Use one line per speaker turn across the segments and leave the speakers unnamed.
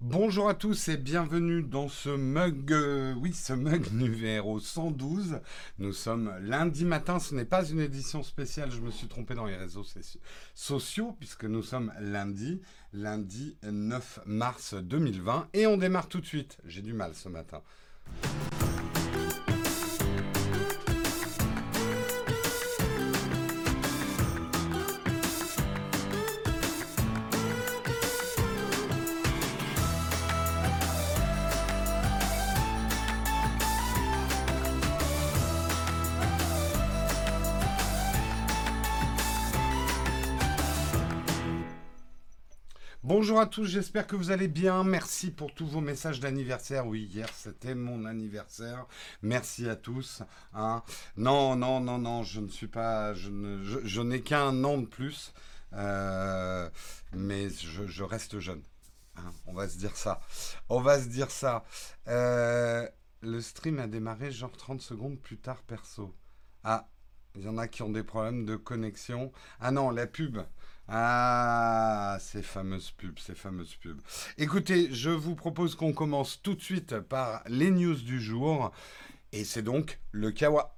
Bonjour à tous et bienvenue dans ce mug, euh, oui, ce mug numéro 112. Nous sommes lundi matin, ce n'est pas une édition spéciale, je me suis trompé dans les réseaux sociaux puisque nous sommes lundi, lundi 9 mars 2020 et on démarre tout de suite. J'ai du mal ce matin. Bonjour à tous, j'espère que vous allez bien. Merci pour tous vos messages d'anniversaire. Oui, hier c'était mon anniversaire. Merci à tous. Hein. Non, non, non, non, je ne suis pas, je, n'ai qu'un an de plus, euh, mais je, reste jeune. Hein. On va se dire ça. On va se dire ça. Euh, le stream a démarré genre 30 secondes plus tard perso. Ah, il y en a qui ont des problèmes de connexion. Ah non, la pub. Ah, ces fameuses pubs, ces fameuses pubs. Écoutez, je vous propose qu'on commence tout de suite par les news du jour. Et c'est donc le Kawa.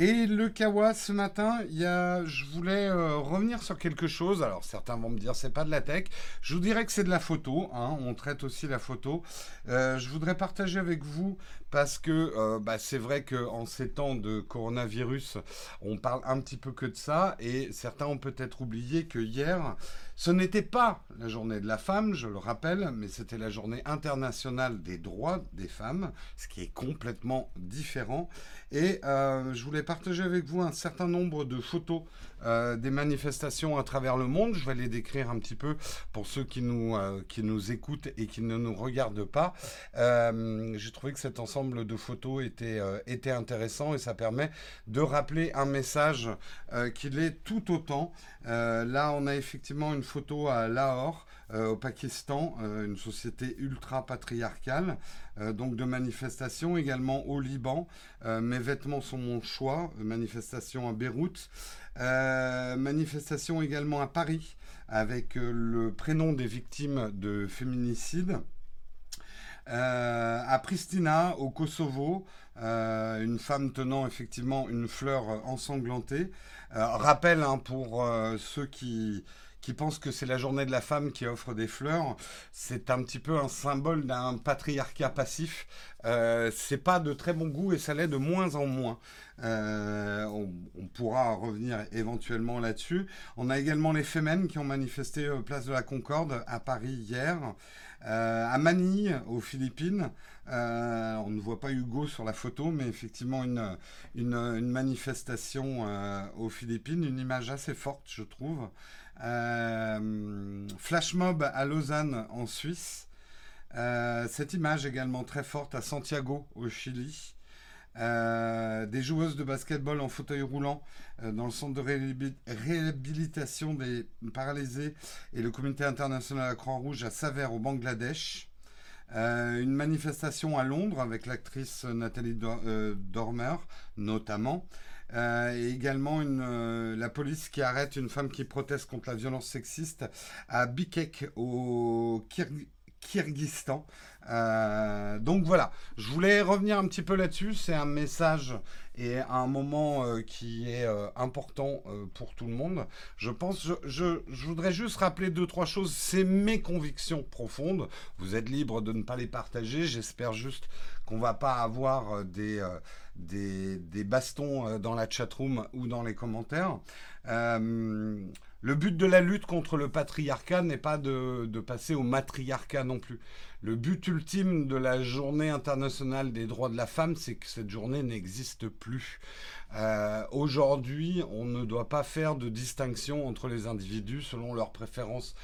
Et le Kawa, ce matin, je voulais euh, revenir sur quelque chose. Alors certains vont me dire c'est pas de la tech. Je vous dirais que c'est de la photo. Hein. On traite aussi la photo. Euh, je voudrais partager avec vous parce que euh, bah, c'est vrai qu'en ces temps de coronavirus, on parle un petit peu que de ça. Et certains ont peut-être oublié que hier, ce n'était pas la journée de la femme, je le rappelle, mais c'était la journée internationale des droits des femmes, ce qui est complètement différent. Et euh, je voulais partager avec vous un certain nombre de photos euh, des manifestations à travers le monde. Je vais les décrire un petit peu pour ceux qui nous, qui nous écoutent et qui ne nous regardent pas. J'ai trouvé que cet ensemble de photos était, était intéressant et ça permet de rappeler un message qu'il est tout autant. là, on a effectivement une photo à Lahore. au Pakistan, une société ultra patriarcale, donc de manifestations également au Liban, mais vêtements sont mon choix. Manifestation à Beyrouth. Euh, manifestation également à Paris avec euh, le prénom des victimes de féminicide. Euh, à Pristina, au Kosovo, une femme tenant effectivement une fleur ensanglantée. rappel hein, pour ceux qui, qui pense que c'est la journée de la femme qui offre des fleurs, c'est un petit peu un symbole d'un patriarcat passif. Euh, c'est pas de très bon goût et ça l'est de moins en moins. Euh, on, pourra revenir éventuellement là-dessus. On a également les Femmes qui ont manifesté euh, place de la Concorde à Paris hier. Euh, à Manille, aux Philippines, on ne voit pas Hugo sur la photo, mais effectivement une, une, manifestation aux Philippines, une image assez forte, je trouve. Euh, flash mob à Lausanne en Suisse. Euh, cette image également très forte à Santiago au Chili. Euh, des joueuses de basketball en fauteuil roulant dans le centre de réhabilitation des paralysés et le comité international à la Croix-Rouge à Saver au Bangladesh. une manifestation à Londres avec l'actrice Nathalie Dormer notamment. Euh, et également euh, la police qui arrête une femme qui proteste contre la violence sexiste à Bikek au Kyrgyzstan. Euh, donc voilà, je voulais revenir un petit peu là-dessus. C'est un message et un moment qui est important pour tout le monde. Je pense, je, voudrais juste rappeler deux, trois choses. C'est mes convictions profondes. Vous êtes libre de ne pas les partager. J'espère juste qu'on va pas avoir des des, bastons euh, dans la chatroom ou dans les commentaires. Le but de la lutte contre le patriarcat n'est pas de, passer au matriarcat non plus. Le but ultime de la journée internationale des droits de la femme, c'est que cette journée n'existe plus. Euh, aujourd'hui, on ne doit pas faire de distinction entre les individus selon leurs préférences.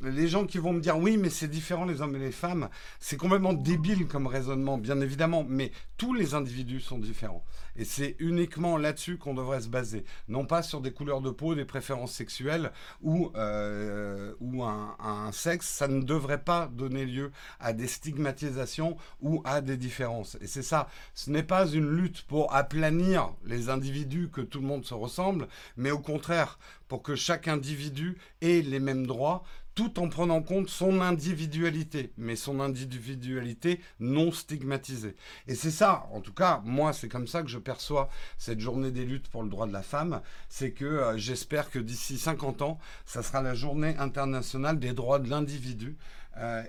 Les gens qui vont me dire oui, mais c'est différent les hommes et les femmes, c'est complètement débile comme raisonnement, bien évidemment, mais tous les individus sont différents. Et c'est uniquement là-dessus qu'on devrait se baser, non pas sur des couleurs de peau, des préférences sexuelles ou, euh, ou un, un sexe. Ça ne devrait donner lieu à des stigmatisations ou à des différences. Et c'est ça, ce n'est pas une lutte pour aplanir les individus que tout le monde se ressemble, mais au contraire, pour que chaque individu ait les mêmes droits, tout en prenant en compte son individualité, mais son individualité non stigmatisée. Et c'est ça, en tout cas, moi, c'est comme ça que je perçois cette journée des luttes pour le droit de la femme, c'est que euh, j'espère que d'ici 50 ans, ça sera la journée internationale des droits de l'individu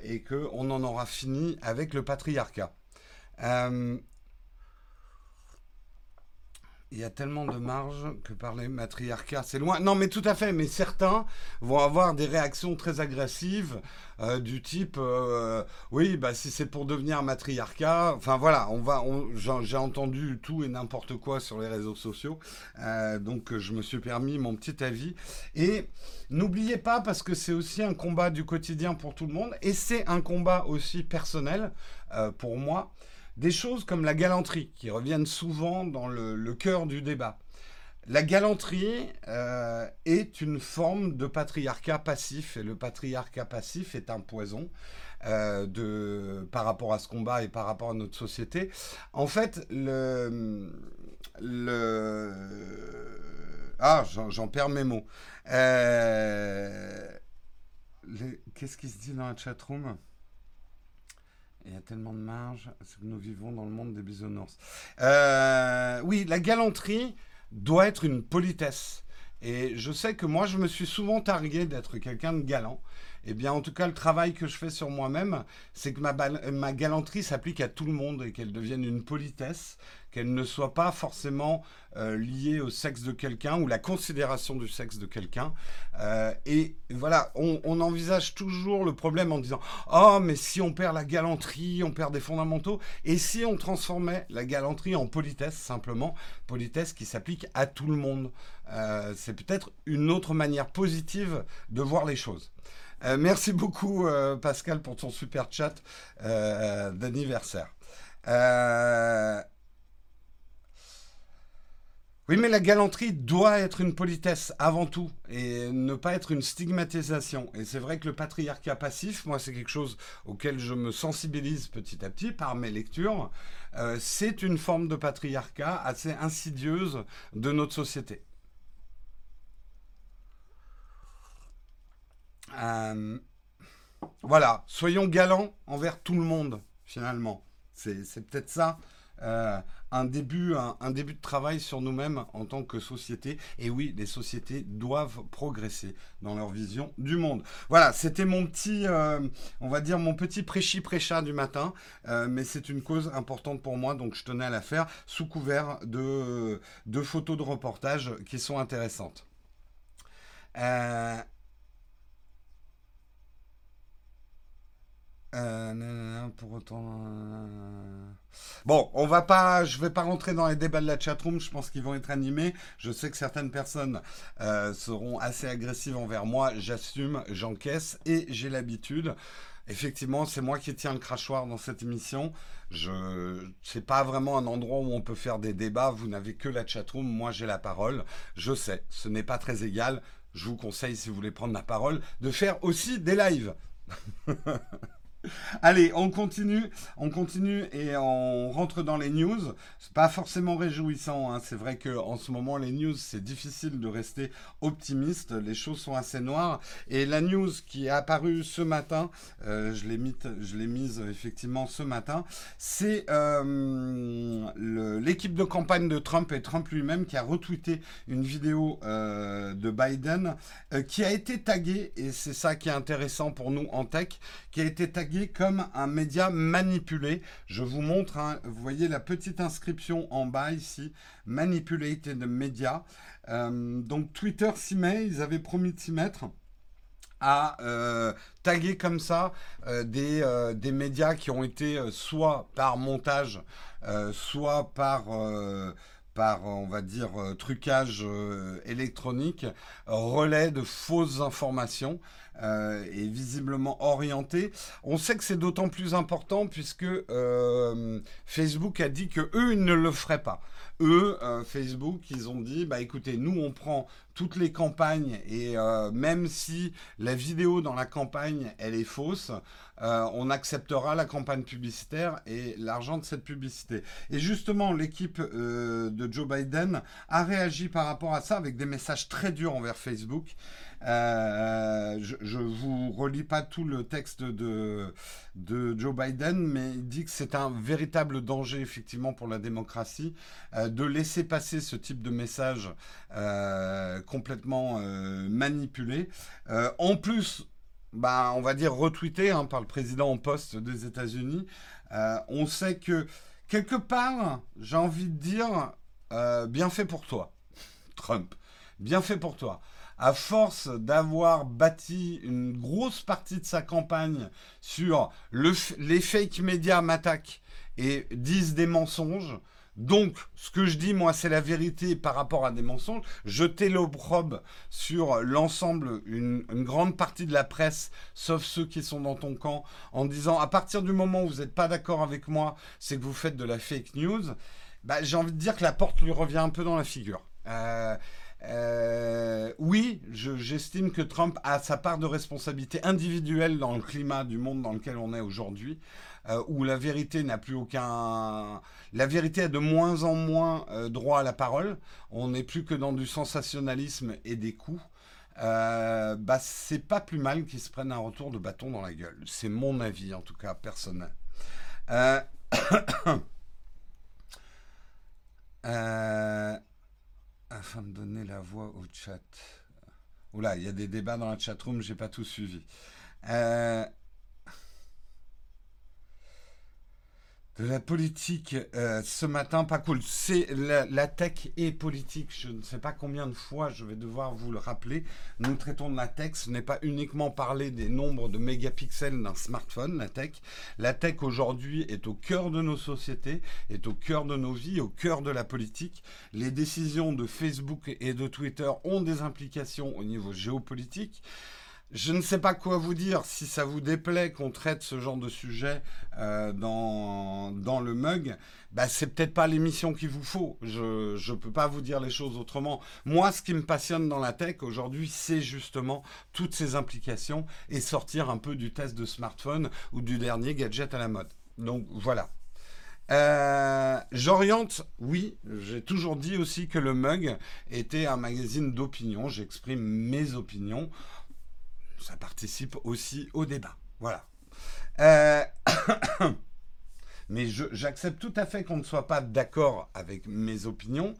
et qu'on en aura fini avec le patriarcat. Il y a tellement de marge que parler matriarcat, c'est loin. Non, mais tout à fait. Mais certains vont avoir des réactions très agressives euh, du type, euh, oui, bah si c'est pour devenir matriarcat. Enfin voilà, on va. J'ai entendu tout et n'importe quoi sur les réseaux sociaux, euh, donc je me suis permis mon petit avis. Et n'oubliez pas, parce que c'est aussi un combat du quotidien pour tout le monde, et c'est un combat aussi personnel pour moi des choses comme la galanterie, qui reviennent souvent dans le, cœur du débat. La galanterie euh, est une forme de patriarcat passif, et le patriarcat passif est un poison euh, de, par rapport à ce combat et par rapport à notre société. En fait, le... ah, j'en perds mes mots. Euh, qu'est-ce qui se dit dans la chatroom il y a tellement de marge, c'est que nous vivons dans le monde des bisounours. Euh, oui, la galanterie doit être une politesse. Et je sais que moi, je me suis souvent targué d'être quelqu'un de galant. Eh bien, en tout cas, le travail que je fais sur moi-même, c'est que ma, ma galanterie s'applique à tout le monde et qu'elle devienne une politesse, qu'elle ne soit pas forcément euh, liée au sexe de quelqu'un ou la considération du sexe de quelqu'un. Euh, et voilà, on, envisage toujours le problème en disant Oh, mais si on perd la galanterie, on perd des fondamentaux. Et si on transformait la galanterie en politesse, simplement, politesse qui s'applique à tout le monde euh, C'est peut-être une autre manière positive de voir les choses. Merci beaucoup, Pascal, pour ton super chat euh, d'anniversaire. Oui, mais la galanterie doit être une politesse avant tout et ne pas être une stigmatisation. Et c'est vrai que le patriarcat passif, moi, c'est quelque chose auquel je me sensibilise petit à petit par mes lectures. c'est une forme de patriarcat assez insidieuse de notre société. Euh, voilà, soyons galants envers tout le monde, finalement. C'est peut-être ça. Euh, un début, un, début de travail sur nous-mêmes en tant que société. Et oui, les sociétés doivent progresser dans leur vision du monde. Voilà, c'était mon petit, euh, on va dire mon petit prêchi prêcha du matin, mais c'est une cause importante pour moi, donc je tenais à la faire sous couvert de, de photos de reportage qui sont intéressantes. Euh, Euh, pour autant. Bon, on va pas, je vais pas rentrer dans les débats de la chatroom. Je pense qu'ils vont être animés. Je sais que certaines personnes euh, seront assez agressives envers moi. J'assume, j'encaisse et j'ai l'habitude. Effectivement, c'est moi qui tiens le crachoir dans cette émission. Je, c'est pas vraiment un endroit où on peut faire des débats. Vous n'avez que la chatroom. Moi, j'ai la parole. Je sais, ce n'est pas très égal. Je vous conseille, si vous voulez prendre la parole, de faire aussi des lives. Allez, on continue, on continue et on rentre dans les news. C'est pas forcément réjouissant. Hein. C'est vrai que en ce moment, les news, c'est difficile de rester optimiste. Les choses sont assez noires. Et la news qui est apparue ce matin, euh, je l'ai mise, effectivement ce matin, c'est euh, l'équipe de campagne de Trump et Trump lui-même qui a retweeté une vidéo euh, de Biden qui a été taguée et c'est ça qui est intéressant pour nous en tech, qui a été taguée comme un média manipulé. Je vous montre, hein, vous voyez la petite inscription en bas ici, Manipulated Media. Euh, donc Twitter s'y met, ils avaient promis de s'y mettre à euh, taguer comme ça euh, des, des, médias qui ont été soit par montage, soit par par, on va dire, trucage électronique, relais de fausses informations. euh, est visiblement orienté. On sait que c'est d'autant plus important puisque euh, Facebook a dit que eux, ils ne le feraient pas. Eux, euh, Facebook, ils ont dit, bah écoutez, nous, on prend toutes les campagnes et même si la vidéo dans la campagne, elle est fausse, on acceptera la campagne publicitaire et l'argent de cette publicité. Et justement, l'équipe de Joe Biden a réagi par rapport à ça avec des messages très durs envers Facebook. Euh, je ne vous relis pas tout le texte de, Joe Biden, mais il dit que c'est un véritable danger effectivement pour la démocratie euh, de laisser passer ce type de message euh, complètement manipulé. en plus, bah, on va dire retweeté hein, par le président en poste des États-Unis, on sait que quelque part, j'ai envie de dire, bien fait pour toi, Trump. Bien fait pour toi à force d'avoir bâti une grosse partie de sa campagne sur les fake médias m'attaquent et disent des mensonges, donc, ce que je dis, moi, c'est la vérité par rapport à des mensonges. Jeter l'opprobre sur l'ensemble, une, grande partie de la presse, sauf ceux qui sont dans ton camp, en disant à partir du moment où vous n'êtes pas d'accord avec moi, c'est que vous faites de la fake news. Bah, j'ai envie de dire que la porte lui revient un peu dans la figure. Euh, euh, oui, j'estime que Trump a sa part de responsabilité individuelle dans le climat du monde dans lequel on est aujourd'hui, euh, où la vérité n'a plus aucun... La vérité a de moins en moins euh, droit à la parole. On n'est plus que dans du sensationnalisme et des coups. bah, c'est pas plus mal qu'ils se prennent un retour de bâton dans la gueule. C'est mon avis, en tout cas, personnel. euh afin de donner la voix au chat. Oula, il y a des débats dans la chatroom, j'ai pas tout suivi. Euh, la politique euh, ce matin, pas cool. C'est la, tech et politique. Je ne sais pas combien de fois je vais devoir vous le rappeler. Nous traitons de la tech. Ce n'est pas uniquement parler des nombres de mégapixels d'un smartphone, la tech. La tech aujourd'hui est au cœur de nos sociétés, est au cœur de nos vies, au cœur de la politique. Les décisions de Facebook et de Twitter ont des implications au niveau géopolitique. Je ne sais pas quoi vous dire si ça vous déplaît qu'on traite ce genre de sujet euh, dans, dans le mug. Bah, c'est peut-être pas l'émission qu'il vous faut. Je ne peux pas vous dire les choses autrement. Moi, ce qui me passionne dans la tech aujourd'hui, c'est justement toutes ces implications et sortir un peu du test de smartphone ou du dernier gadget à la mode. Donc voilà. Euh, j'oriente, oui, j'ai toujours dit aussi que le mug était un magazine d'opinion. J'exprime mes opinions ça participe aussi au débat. Voilà. Euh, mais j'accepte tout à fait qu'on ne soit pas d'accord avec mes opinions,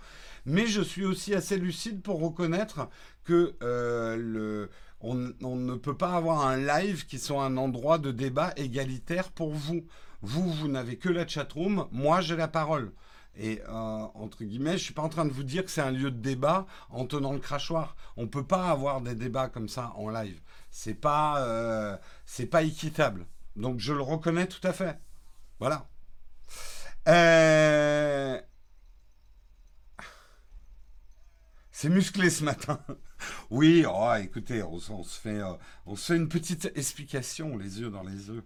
mais je suis aussi assez lucide pour reconnaître que euh, on, ne peut pas avoir un live qui soit un endroit de débat égalitaire pour vous. Vous, vous n'avez que la chatroom, moi j'ai la parole. Et euh, entre guillemets, je ne suis pas en train de vous dire que c'est un lieu de débat en tenant le crachoir. On ne peut pas avoir des débats comme ça en live c'est pas, euh, c'est pas équitable. Donc je le reconnais tout à fait. Voilà. Euh, c'est musclé ce matin. oui, oh, écoutez, on, se fait, euh, on se fait une petite explication, les yeux dans les yeux.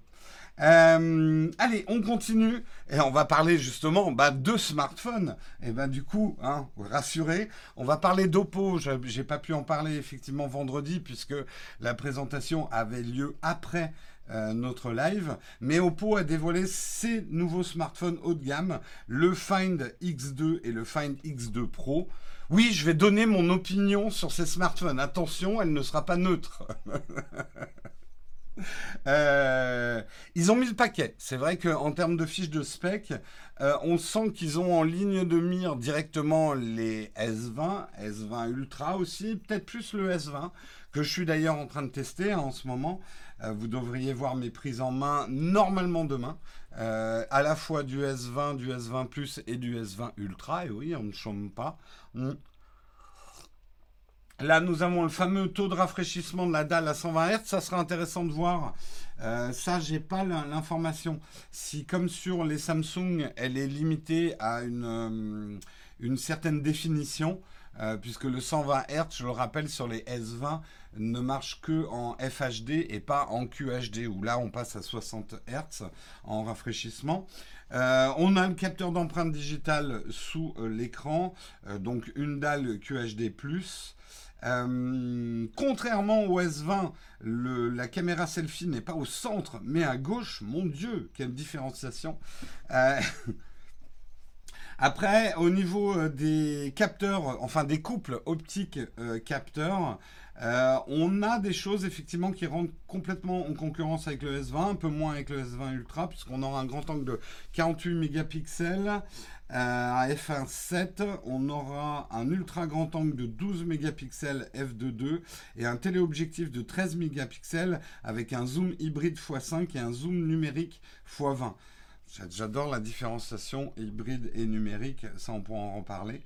Allez, on continue et on va parler justement bah, de smartphones. Et ben du coup, hein, rassurez, on va parler d'Oppo. J'ai pas pu en parler effectivement vendredi puisque la présentation avait lieu après euh, notre live. Mais Oppo a dévoilé ses nouveaux smartphones haut de gamme, le Find X2 et le Find X2 Pro. Oui, je vais donner mon opinion sur ces smartphones. Attention, elle ne sera pas neutre. Euh, ils ont mis le paquet. C'est vrai qu'en termes de fiches de spec, euh, on sent qu'ils ont en ligne de mire directement les S20, S20 Ultra aussi, peut-être plus le S20, que je suis d'ailleurs en train de tester hein, en ce moment. Euh, vous devriez voir mes prises en main normalement demain. à la fois du S20, du S20 Plus et du S20 Ultra. Et oui, on ne chôme pas. Là, nous avons le fameux taux de rafraîchissement de la dalle à 120 Hz. Ça sera intéressant de voir. Euh, ça, j'ai pas l'information. Si, comme sur les Samsung, elle est limitée à une, euh, certaine définition, puisque le 120 Hz, je le rappelle, sur les S20 ne marche que en FHD et pas en QHD, où là on passe à 60 Hz en rafraîchissement. on a le capteur d'empreinte digitale sous l'écran, donc une dalle QHD+. Euh, contrairement au S20, la caméra selfie n'est pas au centre, mais à gauche. Mon Dieu, quelle différenciation. Euh, après, au niveau euh, des capteurs, enfin des couples optiques capteurs, euh, on a des choses effectivement qui rentrent complètement en concurrence avec le S20, un peu moins avec le S20 Ultra, puisqu'on aura un grand angle de 48 mégapixels euh, à f1.7. On aura un ultra grand angle de 12 mégapixels f2.2 et un téléobjectif de 13 mégapixels avec un zoom hybride x5 et un zoom numérique x20. J'adore la différenciation hybride et numérique, ça on pourra en reparler.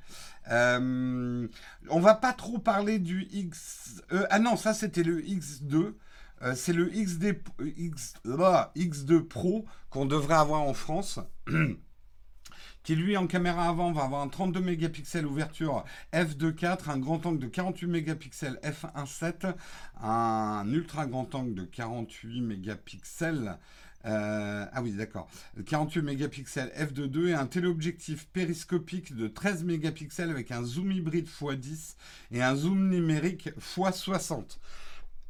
Euh, on va pas trop parler du X. Euh, ah non, ça c'était le X2. Euh, c'est le X, X2 Pro qu'on devrait avoir en France. qui lui en caméra avant va avoir un 32 mégapixels ouverture f2.4, un grand angle de 48 mégapixels f1.7, un ultra grand angle de 48 mégapixels euh, ah oui, d'accord. 48 mégapixels f2.2 et un téléobjectif périscopique de 13 mégapixels avec un zoom hybride x10 et un zoom numérique x60.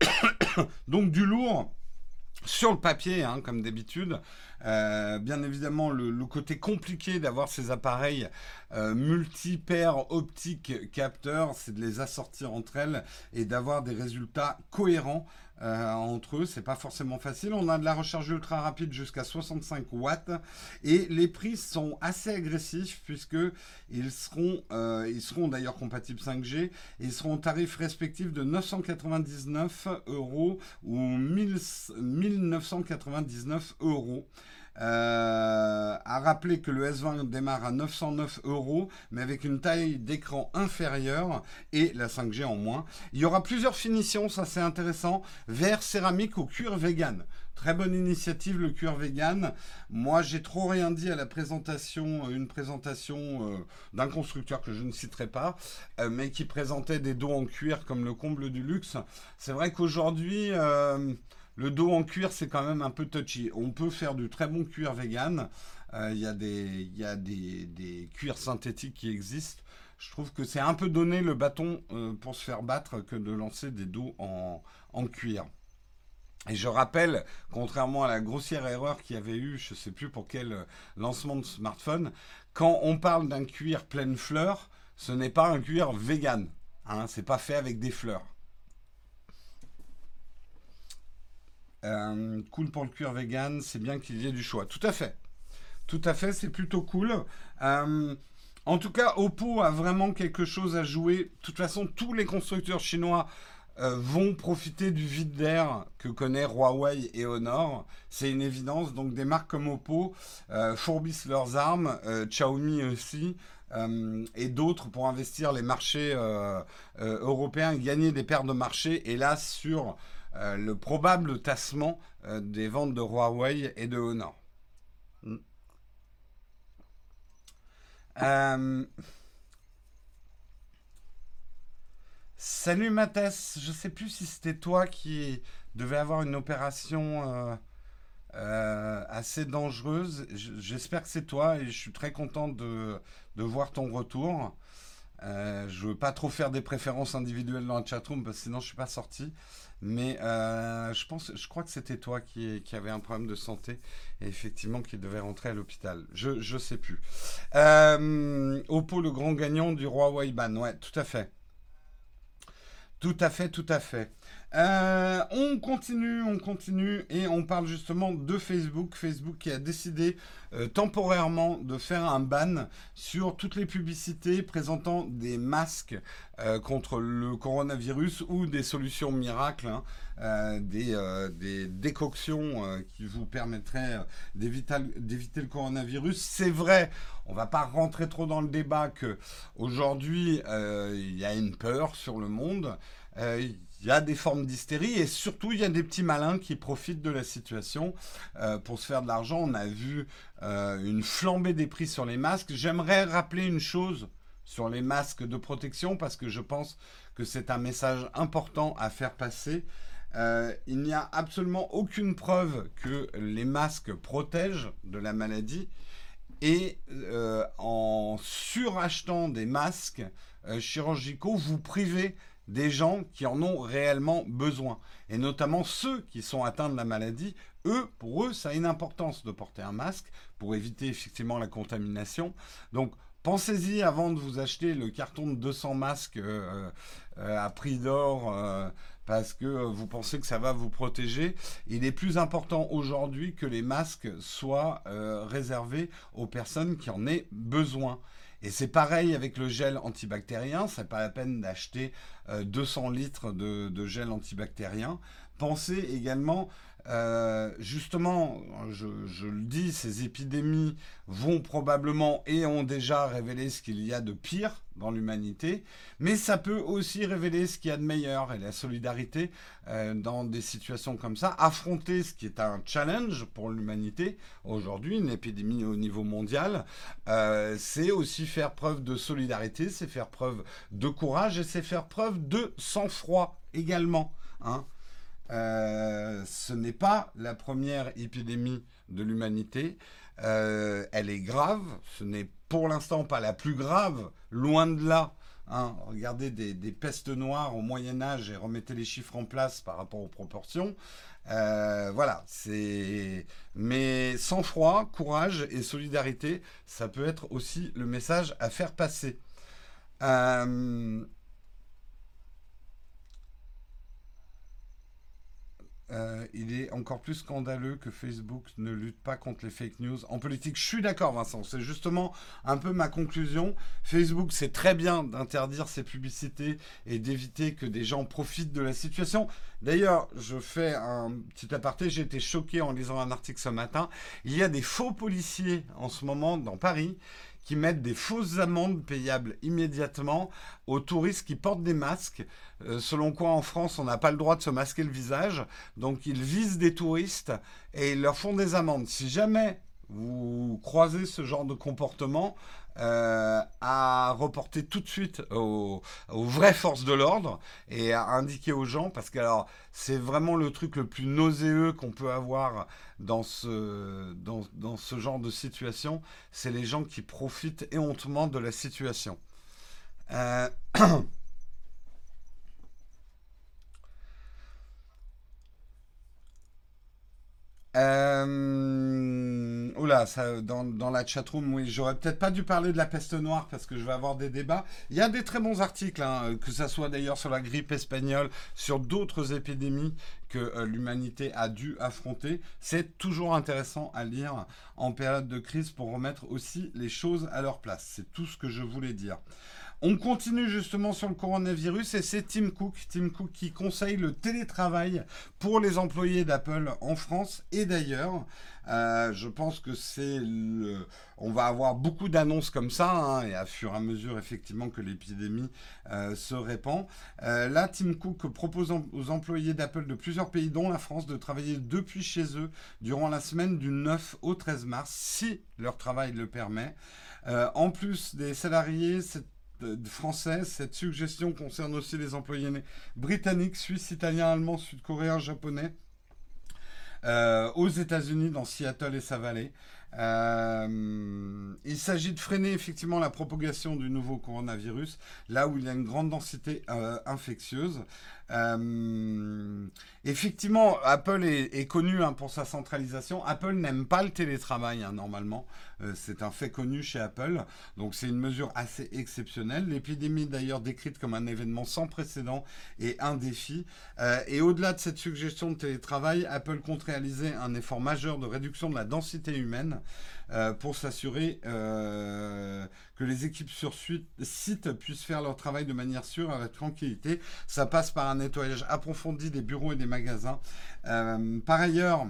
Donc du lourd sur le papier, hein, comme d'habitude. Euh, bien évidemment, le, côté compliqué d'avoir ces appareils euh, multi-paires optiques capteurs, c'est de les assortir entre elles et d'avoir des résultats cohérents euh, entre eux. C'est pas forcément facile. On a de la recharge ultra rapide jusqu'à 65 watts et les prix sont assez agressifs puisque ils seront, euh, d'ailleurs compatibles 5G. ils seront au tarif respectif de 999 euros ou 1999 euros. Euh, à rappeler que le S20 démarre à 909 euros, mais avec une taille d'écran inférieure et la 5G en moins. Il y aura plusieurs finitions, ça c'est intéressant, verre, céramique ou cuir vegan. Très bonne initiative, le cuir vegan. Moi, j'ai trop rien dit à la présentation, euh, une présentation euh, d'un constructeur que je ne citerai pas, mais qui présentait des dos en cuir comme le comble du luxe. C'est vrai qu'aujourd'hui, le dos en cuir, c'est quand même un peu touchy. On peut faire du très bon cuir vegan. Euh, il y a, des, cuirs synthétiques qui existent. Je trouve que c'est un peu donner le bâton euh, pour se faire battre que de lancer des dos en, cuir. Et je rappelle, contrairement à la grossière erreur qu'il y avait eu, je ne sais plus pour quel euh, lancement de smartphone, quand on parle d'un cuir pleine fleur, ce n'est pas un cuir vegan. Hein, c'est pas fait avec des fleurs. Euh, cool pour le cuir vegan, c'est bien qu'il y ait du choix. Tout à fait. Tout à fait, c'est plutôt cool. Euh, en tout cas, Oppo a vraiment quelque chose à jouer. De toute façon, tous les constructeurs chinois euh, vont profiter du vide d'air que connaît Huawei et Honor. C'est une évidence. Donc des marques comme Oppo fourbissent leurs armes, Xiaomi aussi. et d'autres pour investir les marchés européens, gagner des paires de marchés, et là sur euh, le probable tassement euh, des ventes de Huawei et de Honor. Hmm. Euh, salut Mathès, je sais plus si c'était toi qui devais avoir une opération assez dangereuse. J'espère que c'est toi et je suis très content de, de voir ton retour. je veux pas trop faire des préférences individuelles dans la chatroom parce que sinon je suis pas sorti. Mais euh, je pense, je crois que c'était toi qui, qui avait un problème de santé et effectivement qui devait rentrer à l'hôpital. Je ne sais plus. Euh, Oppo, le grand gagnant du roi Waiban. Ouais, tout à fait. Tout à fait, tout à fait. Euh, on continue, on continue et on parle justement de Facebook. Facebook qui a décidé euh, temporairement de faire un ban sur toutes les publicités présentant des masques euh, contre le coronavirus ou des solutions miracles, hein, des, décoctions qui vous permettraient d'éviter le coronavirus. C'est vrai, on va pas rentrer trop dans le débat que aujourd'hui il y a une peur sur le monde. Y a des formes d'hystérie et surtout il y a des petits malins qui profitent de la situation euh, pour se faire de l'argent. On a vu euh, une flambée des prix sur les masques. J'aimerais rappeler une chose sur les masques de protection parce que je pense que c'est un message important à faire passer. Euh, il n'y a absolument aucune preuve que les masques protègent de la maladie. Et en surachetant des masques chirurgicaux, vous privez des gens qui en ont réellement besoin. Et notamment ceux qui sont atteints de la maladie, eux, pour eux, ça a une importance de porter un masque pour éviter effectivement la contamination. Donc, pensez-y avant de vous acheter le carton de 200 masques euh, euh, à prix d'or. Euh, parce que vous pensez que ça va vous protéger. Il est plus important aujourd'hui que les masques soient réservés aux personnes qui en aient besoin. Et c'est pareil avec le gel antibactérien. C'est pas la peine d'acheter 200 litres de, de, gel antibactérien. Pensez également euh, justement, je, le dis, ces épidémies vont probablement et ont déjà révélé ce qu'il y a de pire dans l'humanité, mais ça peut aussi révéler ce qu'il y a de meilleur et la solidarité euh, dans des situations comme ça. Affronter ce qui est un challenge pour l'humanité aujourd'hui, une épidémie au niveau mondial, euh, c'est aussi faire preuve de solidarité, c'est faire preuve de courage et c'est faire preuve de sang-froid également. Hein. Euh, ce n'est pas la première épidémie de l'humanité. Euh, elle est grave. Ce n'est pour l'instant pas la plus grave, loin de là. Hein. regardez des, pestes noires au Moyen Âge et remettez les chiffres en place par rapport aux proportions. Euh, voilà, c'est. Mais sans froid, courage et solidarité, ça peut être aussi le message à faire passer. Il est encore plus scandaleux que Facebook ne lutte pas contre les fake news en politique. Je suis d'accord, Vincent. C'est justement un peu ma conclusion. Facebook, c'est très bien d'interdire ces publicités et d'éviter que des gens profitent de la situation. D'ailleurs, je fais un petit aparté. J'ai été choqué en lisant un article ce matin. Il y a des faux policiers en ce moment dans Paris qui mettent des fausses amendes payables immédiatement aux touristes qui portent des masques, euh, selon quoi en France on n'a pas le droit de se masquer le visage, donc ils visent des touristes et ils leur font des amendes. Si jamais vous croisez ce genre de comportement, euh, à reporter tout de suite aux, vraies forces de l'ordre et à indiquer aux gens, parce que alors c'est vraiment le truc le plus nauséeux qu'on peut avoir dans ce, dans, dans ce genre de situation, c'est les gens qui profitent éhontement de la situation. Euh, Euh, oula, ça, dans, dans la chatroom, oui, j'aurais peut-être pas dû parler de la peste noire parce que je vais avoir des débats. Il y a des très bons articles, hein, que ce soit d'ailleurs sur la grippe espagnole, sur d'autres épidémies que euh, l'humanité a dû affronter. C'est toujours intéressant à lire en période de crise pour remettre aussi les choses à leur place. C'est tout ce que je voulais dire. On continue justement sur le coronavirus et c'est Tim Cook, Tim Cook qui conseille le télétravail pour les employés d'Apple en France et d'ailleurs. Euh, je pense que c'est le... On va avoir beaucoup d'annonces comme ça, hein, et à fur et à mesure effectivement que l'épidémie euh, se répand. Euh, là, Tim Cook propose aux employés d'Apple de plusieurs pays, dont la France, de travailler depuis chez eux durant la semaine du 9 au 13 mars, si leur travail le permet. en plus des salariés, cette français. Cette suggestion concerne aussi les employés britanniques, suisses, italiens, allemands, sud-coréens, japonais. Euh, aux États-Unis, dans Seattle et sa vallée. Euh, il s'agit de freiner effectivement la propagation du nouveau coronavirus, là où il y a une grande densité euh, infectieuse. Euh, effectivement, Apple est, connu hein, pour sa centralisation. Apple n'aime pas le télétravail hein, normalement. c'est un fait connu chez Apple. Donc c'est une mesure assez exceptionnelle. L'épidémie d'ailleurs décrite comme un événement sans précédent et un défi. et au-delà de cette suggestion de télétravail, Apple compte réaliser un effort majeur de réduction de la densité humaine euh, pour s'assurer euh, que les équipes sur site puissent faire leur travail de manière sûre avec tranquillité. Ça passe par un nettoyage approfondi des bureaux et des Euh, par ailleurs,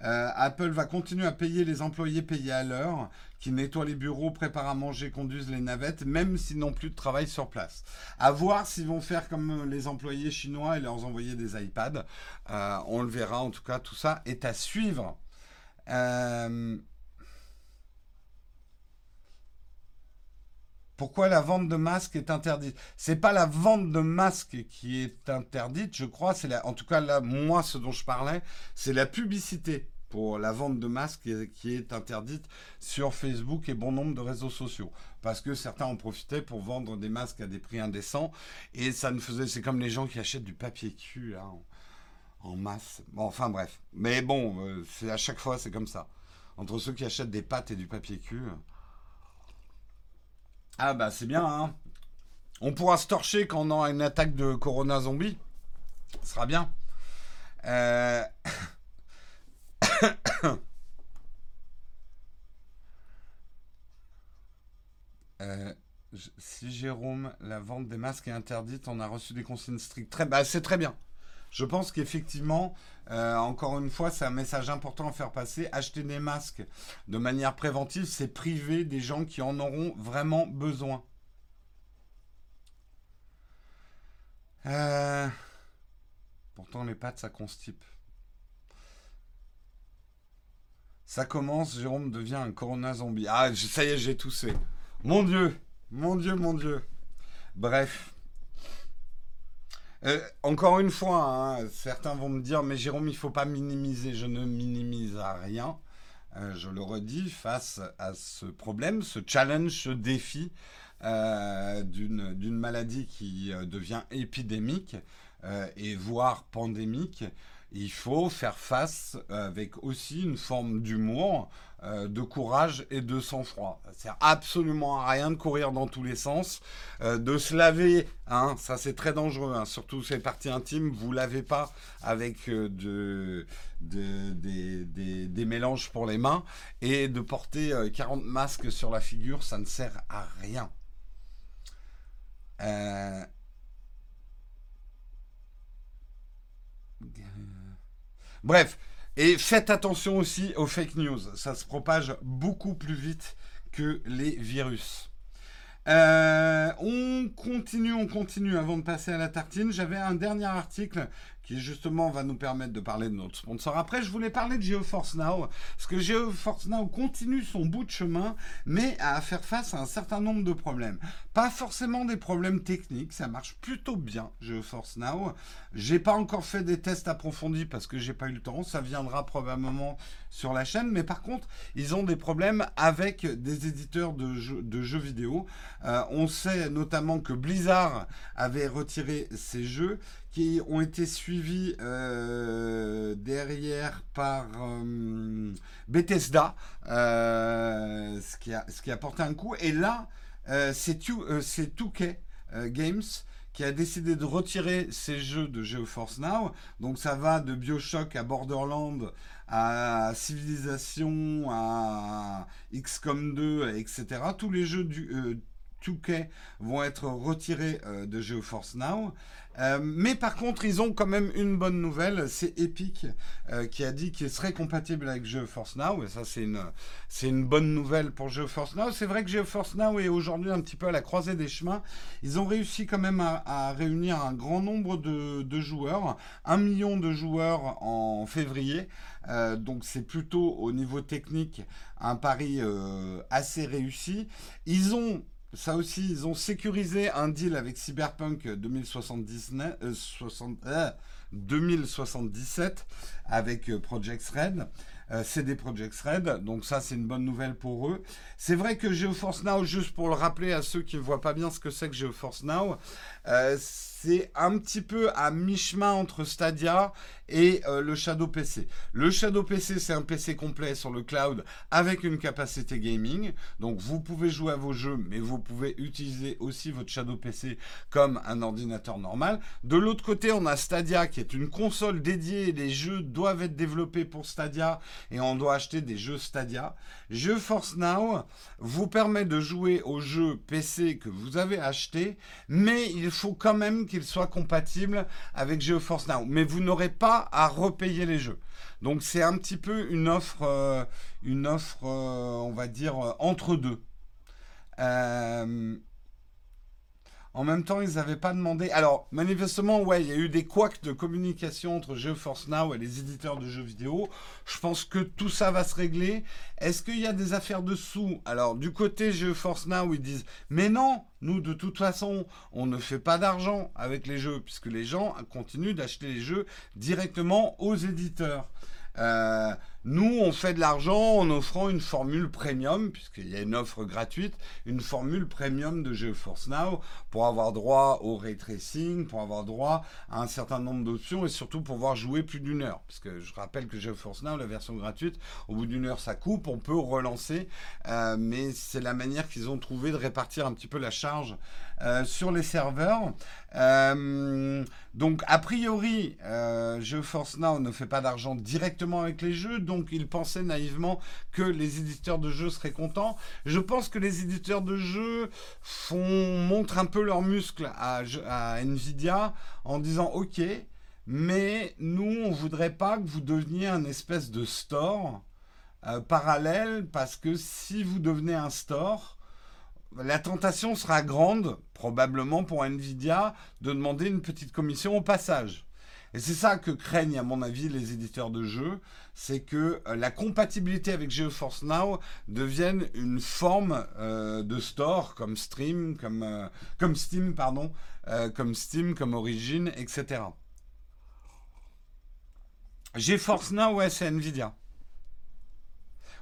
Apple va continuer à payer les employés payés à l'heure, qui nettoient les bureaux, préparent à manger, conduisent les navettes, même s'ils n'ont plus de travail sur place. À voir s'ils vont faire comme les employés chinois et leur envoyer des iPads. on le verra, en tout cas, tout ça est à suivre. Pourquoi la vente de masques est interdite? C'est pas la vente de masques qui est interdite, je crois. C'est en tout cas là, moi, ce dont je parlais, c'est la publicité pour la vente de masques qui est interdite sur Facebook et bon nombre de réseaux sociaux. Parce que certains en profitaient pour vendre des masques à des prix indécents. Et ça ne faisait. C'est comme les gens qui achètent du papier cul en, masse. Bon, enfin bref. Mais bon, euh, c'est à chaque fois, c'est comme ça. Entre ceux qui achètent des pâtes et du papier cul. Ah bah c'est bien, hein. On pourra se torcher quand on aura une attaque de Corona Zombie. Ce sera bien. Euh... Euh, si Jérôme, la vente des masques est interdite, on a reçu des consignes strictes. Bah, c'est très bien. Je pense qu'effectivement, euh, encore une fois, c'est un message important à faire passer. Acheter des masques de manière préventive, c'est priver des gens qui en auront vraiment besoin. Euh, pourtant, les pattes, ça constipe. Ça commence, Jérôme devient un corona zombie. Ah, ça y est, j'ai toussé. Mon Dieu, mon Dieu, mon Dieu. Bref. Euh, encore une fois, hein, certains vont me dire, mais Jérôme, il faut pas minimiser. Je ne minimise rien. Euh, je le redis, face à ce problème, ce challenge, ce défi euh, d'une maladie qui devient épidémique et voire pandémique, il faut faire face avec aussi une forme d'humour, euh, de courage et de sang-froid. Ça sert absolument à rien de courir dans tous les sens, euh, de se laver, hein, ça c'est très dangereux, hein, surtout ces parties intimes, vous lavez pas avec euh, de, des, des, mélanges pour les mains, et de porter 40 masques sur la figure, ça ne sert à rien. Bref, et faites attention aussi aux fake news. Ça se propage beaucoup plus vite que les virus. Euh, on continue, on continue avant de passer à la tartine. J'avais un dernier article qui justement va nous permettre de parler de notre sponsor. Après, je voulais parler de GeoForce Now, parce que GeoForce Now continue son bout de chemin, mais à faire face à un certain nombre de problèmes. Pas forcément des problèmes techniques, ça marche plutôt bien, GeoForce Now. J'ai pas encore fait des tests approfondis parce que j'ai pas eu le temps, ça viendra probablement sur la chaîne, mais par contre, ils ont des problèmes avec des éditeurs de jeux, vidéo. Euh, on sait notamment que Blizzard avait retiré ses jeux qui ont été suivis euh, derrière par euh, Bethesda, euh, ce, qui a, ce qui a porté un coup. Et là, c'est 2K Games qui a décidé de retirer ses jeux de GeoForce Now. Donc ça va de Bioshock à Borderlands à Civilization à XCOM 2, etc. Tous les jeux du 2K vont être retirés de GeoForce Now. Euh, mais par contre, ils ont quand même une bonne nouvelle. C'est Epic euh, qui a dit qu'il serait compatible avec GeForce Now. Et ça, c'est une, bonne nouvelle pour GeForce Now. C'est vrai que GeForce Now est aujourd'hui un petit peu à la croisée des chemins. Ils ont réussi quand même à, réunir un grand nombre de, joueurs. Un million de joueurs en février. Euh, donc c'est plutôt au niveau technique un pari assez réussi. Ils ont ça aussi, ils ont sécurisé un deal avec Cyberpunk 2079, 2077 euh, avec euh, Project Red. Euh, CD Project Red, donc ça c'est une bonne nouvelle pour eux. C'est vrai que GeoForce Now, juste pour le rappeler à ceux qui ne voient pas bien ce que c'est que GeoForce Now, c'est un petit peu à mi-chemin entre Stadia et euh, le Shadow PC. Le Shadow PC, c'est un PC complet sur le cloud avec une capacité gaming. Donc vous pouvez jouer à vos jeux, mais vous pouvez utiliser aussi votre Shadow PC comme un ordinateur normal. De l'autre côté, on a Stadia qui est une console dédiée. Les jeux doivent être développés pour Stadia et on doit acheter des jeux Stadia. GeForce Now vous permet de jouer aux jeux PC que vous avez achetés, mais il faut quand même qu'il soit compatible avec GeForce Now. Mais vous n'aurez pas à repayer les jeux. Donc c'est un petit peu une offre, euh, une offre, euh, on va dire, euh, entre deux. En même temps, ils n'avaient pas demandé. Alors, manifestement, ouais, il y a eu des couacs de communication entre GeForce Now et les éditeurs de jeux vidéo. Je pense que tout ça va se régler. Est-ce qu'il y a des affaires dessous Alors, du côté GeForce Now, ils disent Mais non, nous, de toute façon, on ne fait pas d'argent avec les jeux, puisque les gens continuent d'acheter les jeux directement aux éditeurs. Euh, nous, on fait de l'argent en offrant une formule premium, puisqu'il y a une offre gratuite, une formule premium de GeForce Now pour avoir droit au ray tracing, pour avoir droit à un certain nombre d'options et surtout pour pouvoir jouer plus d'une heure. Parce que je rappelle que GeForce Now, la version gratuite, au bout d'une heure, ça coupe, on peut relancer, euh, mais c'est la manière qu'ils ont trouvé de répartir un petit peu la charge euh, sur les serveurs. Euh, donc, a priori, GeForce Now ne fait pas d'argent directement avec les jeux, ils pensaient naïvement que les éditeurs de jeux seraient contents. Je pense que les éditeurs de jeux font, montrent un peu leurs muscles à, Nvidia en disant OK, mais nous, on voudrait pas que vous deveniez un espèce de store euh, parallèle parce que si vous devenez un store, la tentation sera grande, probablement pour Nvidia, de demander une petite commission au passage. Et c'est ça que craignent, à mon avis, les éditeurs de jeux, c'est que euh, la compatibilité avec GeForce Now devienne une forme euh, de store, comme Stream, comme, euh, comme Steam, pardon, comme Steam, comme Origin, etc. GeForce Now, ouais, c'est Nvidia.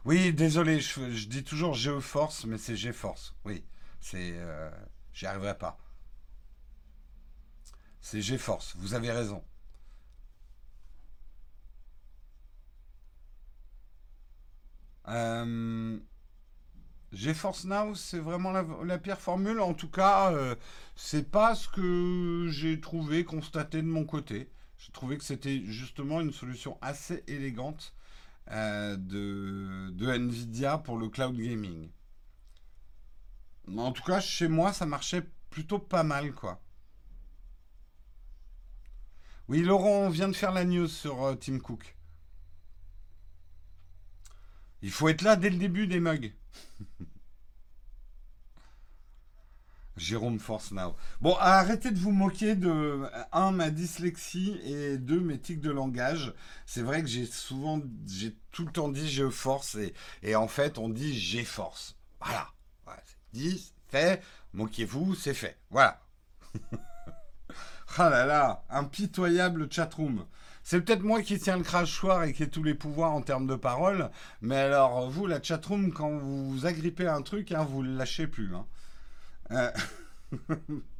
Oui, désolé, je, dis toujours GeForce, mais c'est GeForce. Oui, c'est, j'y arriverai pas. C'est GeForce. Vous avez raison. Euh, GeForce Now, c'est vraiment la, pire formule. En tout cas, euh, c'est pas ce que j'ai trouvé, constaté de mon côté. J'ai trouvé que c'était justement une solution assez élégante euh, de, de, Nvidia pour le cloud gaming. En tout cas, chez moi, ça marchait plutôt pas mal, quoi. Oui, Laurent, on vient de faire la news sur Tim Cook. Il faut être là dès le début des mugs. Jérôme Force Now. Bon, arrêtez de vous moquer de, un, ma dyslexie et deux, mes tics de langage. C'est vrai que j'ai souvent, j'ai tout le temps dit je force et, et en fait, on dit j'ai force. Voilà. voilà dit, fait, moquez-vous, c'est fait. Voilà. ah là là, impitoyable chatroom. C'est peut-être moi qui tiens le crachoir et qui ai tous les pouvoirs en termes de parole, mais alors vous, la chatroom, quand vous agrippez un truc, hein, vous ne le lâchez plus. Hein. Euh,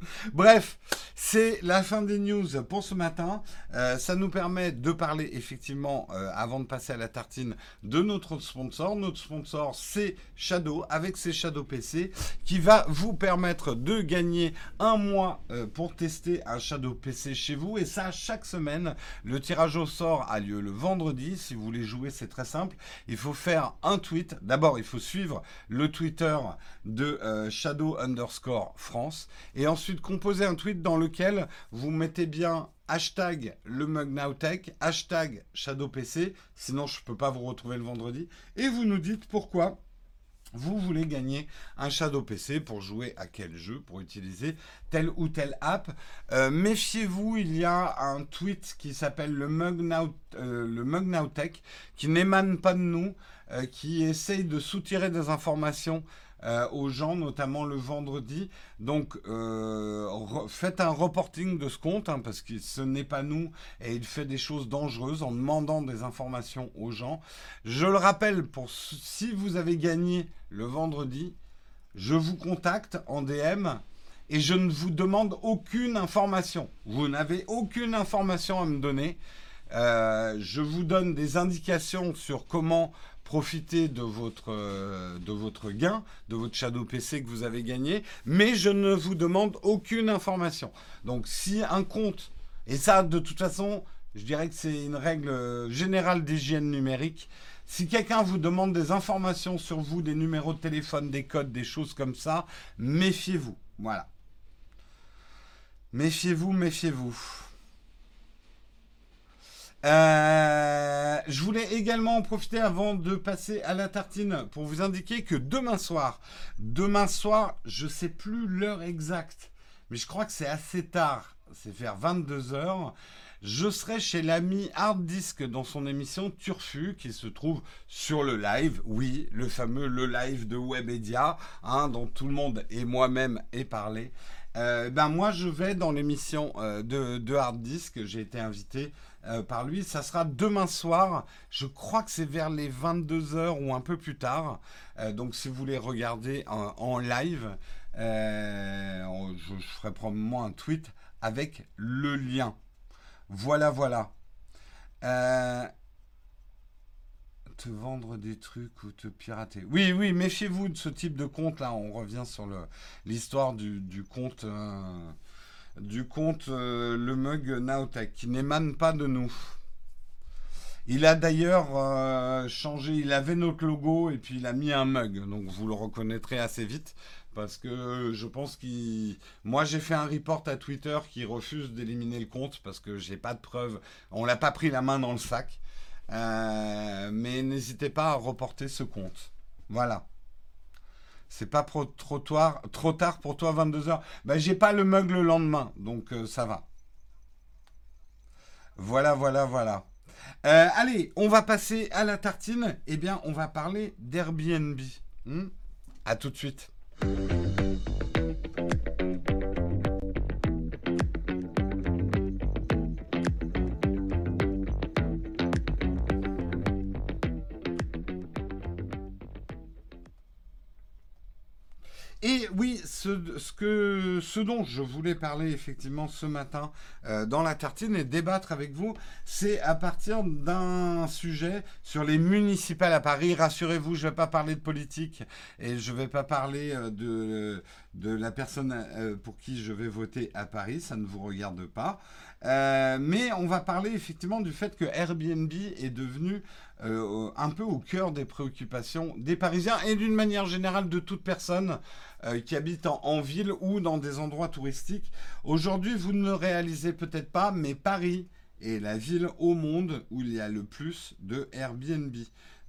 Bref, c'est la fin des news pour ce matin. Euh, ça nous permet de parler effectivement, euh, avant de passer à la tartine, de notre sponsor. Notre sponsor, c'est Shadow, avec ses Shadow PC, qui va vous permettre de gagner un mois euh, pour tester un Shadow PC chez vous. Et ça, chaque semaine, le tirage au sort a lieu le vendredi. Si vous voulez jouer, c'est très simple. Il faut faire un tweet. D'abord, il faut suivre le Twitter de Shadow underscore France. Et ensuite, composez un tweet dans lequel vous mettez bien hashtag le MugNowTech, hashtag ShadowPC, sinon je peux pas vous retrouver le vendredi, et vous nous dites pourquoi vous voulez gagner un Shadow PC pour jouer à quel jeu, pour utiliser telle ou telle app. Euh, méfiez-vous, il y a un tweet qui s'appelle le Mug, euh, le qui n'émane pas de nous, euh, qui essaye de soutirer des informations euh, aux gens, notamment le vendredi. Donc, euh, faites un reporting de ce compte, hein, parce que ce n'est pas nous, et il fait des choses dangereuses en demandant des informations aux gens. Je le rappelle, pour si vous avez gagné le vendredi, je vous contacte en DM et je ne vous demande aucune information. Vous n'avez aucune information à me donner. Euh, je vous donne des indications sur comment profiter de votre, euh, de votre gain, de votre Shadow PC que vous avez gagné, mais je ne vous demande aucune information. Donc si un compte, et ça de toute façon, je dirais que c'est une règle générale d'hygiène numérique, si quelqu'un vous demande des informations sur vous, des numéros de téléphone, des codes, des choses comme ça, méfiez-vous. Voilà. Méfiez-vous, méfiez-vous. Euh, je voulais également en profiter avant de passer à la tartine pour vous indiquer que demain soir, demain soir, je sais plus l'heure exacte, mais je crois que c'est assez tard. C'est vers 22 heures. Je serai chez l'ami Hard Disk dans son émission Turfu qui se trouve sur le live. Oui, le fameux le live de Webedia, hein, dont tout le monde et moi-même est parlé. Euh, ben moi, je vais dans l'émission euh, de, de, Hard Disk. J'ai été invité euh, par lui. Ça sera demain soir. Je crois que c'est vers les 22h ou un peu plus tard. donc, si vous voulez regarder en, live, je, je ferai probablement un tweet avec le lien. Voilà, voilà. Euh, te vendre des trucs ou te pirater. Oui, oui, méfiez-vous de ce type de compte là. On revient sur l'histoire du, compte, euh, du compte euh, le mug Naotech qui n'émane pas de nous. Il a d'ailleurs changé, il avait notre logo et puis il a mis un mug, donc vous le reconnaîtrez assez vite parce que je pense qu'il. Moi, j'ai fait un report à Twitter qui refuse d'éliminer le compte parce que j'ai pas de preuves. On l'a pas pris la main dans le sac. Euh, mais n'hésitez pas à reporter ce compte. Voilà. C'est pas trop, tard, trop tard pour toi, 22h. Ben, j'ai pas le mug le lendemain, donc euh, ça va. Voilà, voilà, voilà. Euh, allez, on va passer à la tartine. Eh bien, on va parler d'Airbnb. Hmm? À tout de suite. Ce, dont je voulais parler effectivement ce matin euh, dans la tartine et débattre avec vous, c'est à partir d'un sujet sur les municipales à Paris. Rassurez-vous, je ne vais pas parler de politique et je ne vais pas parler euh, de, de la personne euh, pour qui je vais voter à Paris, ça ne vous regarde pas. mais on va parler effectivement du fait que Airbnb est devenu un peu au cœur des préoccupations des Parisiens et d'une manière générale de toute personne euh, qui habitent en, ville ou dans des endroits touristiques. Aujourd'hui, vous ne le réalisez peut-être pas, mais Paris est la ville au monde où il y a le plus de Airbnb.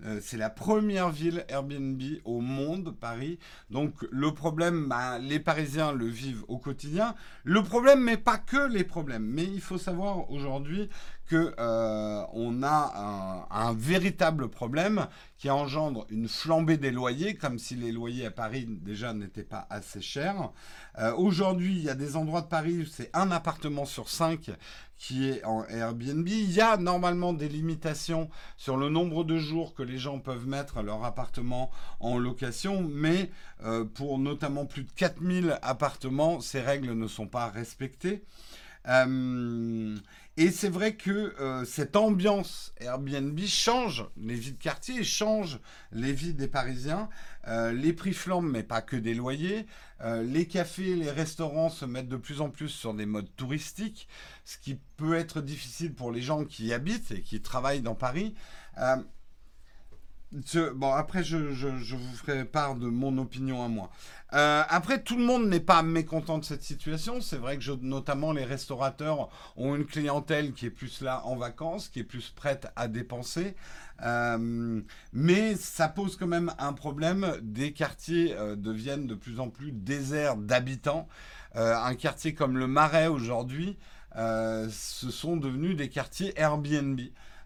Euh, c'est la première ville Airbnb au monde, Paris. Donc le problème, bah, les Parisiens le vivent au quotidien. Le problème, mais pas que les problèmes. Mais il faut savoir aujourd'hui qu'on euh, a un, véritable problème qui engendre une flambée des loyers, comme si les loyers à Paris déjà n'étaient pas assez chers. Euh, aujourd'hui, il y a des endroits de Paris où c'est un appartement sur cinq qui est en Airbnb. Il y a normalement des limitations sur le nombre de jours que les gens peuvent mettre leur appartement en location, mais euh, pour notamment plus de 4000 appartements, ces règles ne sont pas respectées. Et c'est vrai que euh, cette ambiance Airbnb change les vies de quartier, change les vies des Parisiens. Euh, les prix flambent, mais pas que des loyers. Euh, les cafés, les restaurants se mettent de plus en plus sur des modes touristiques, ce qui peut être difficile pour les gens qui y habitent et qui travaillent dans Paris bon, après, je, vous ferai part de mon opinion à moi. Euh, après, tout le monde n'est pas mécontent de cette situation. C'est vrai que notamment les restaurateurs ont une clientèle qui est plus là en vacances, qui est plus prête à dépenser. Euh, mais ça pose quand même un problème. Des quartiers euh, deviennent de plus en plus déserts d'habitants. un quartier comme le Marais aujourd'hui, ce sont devenus des quartiers Airbnb.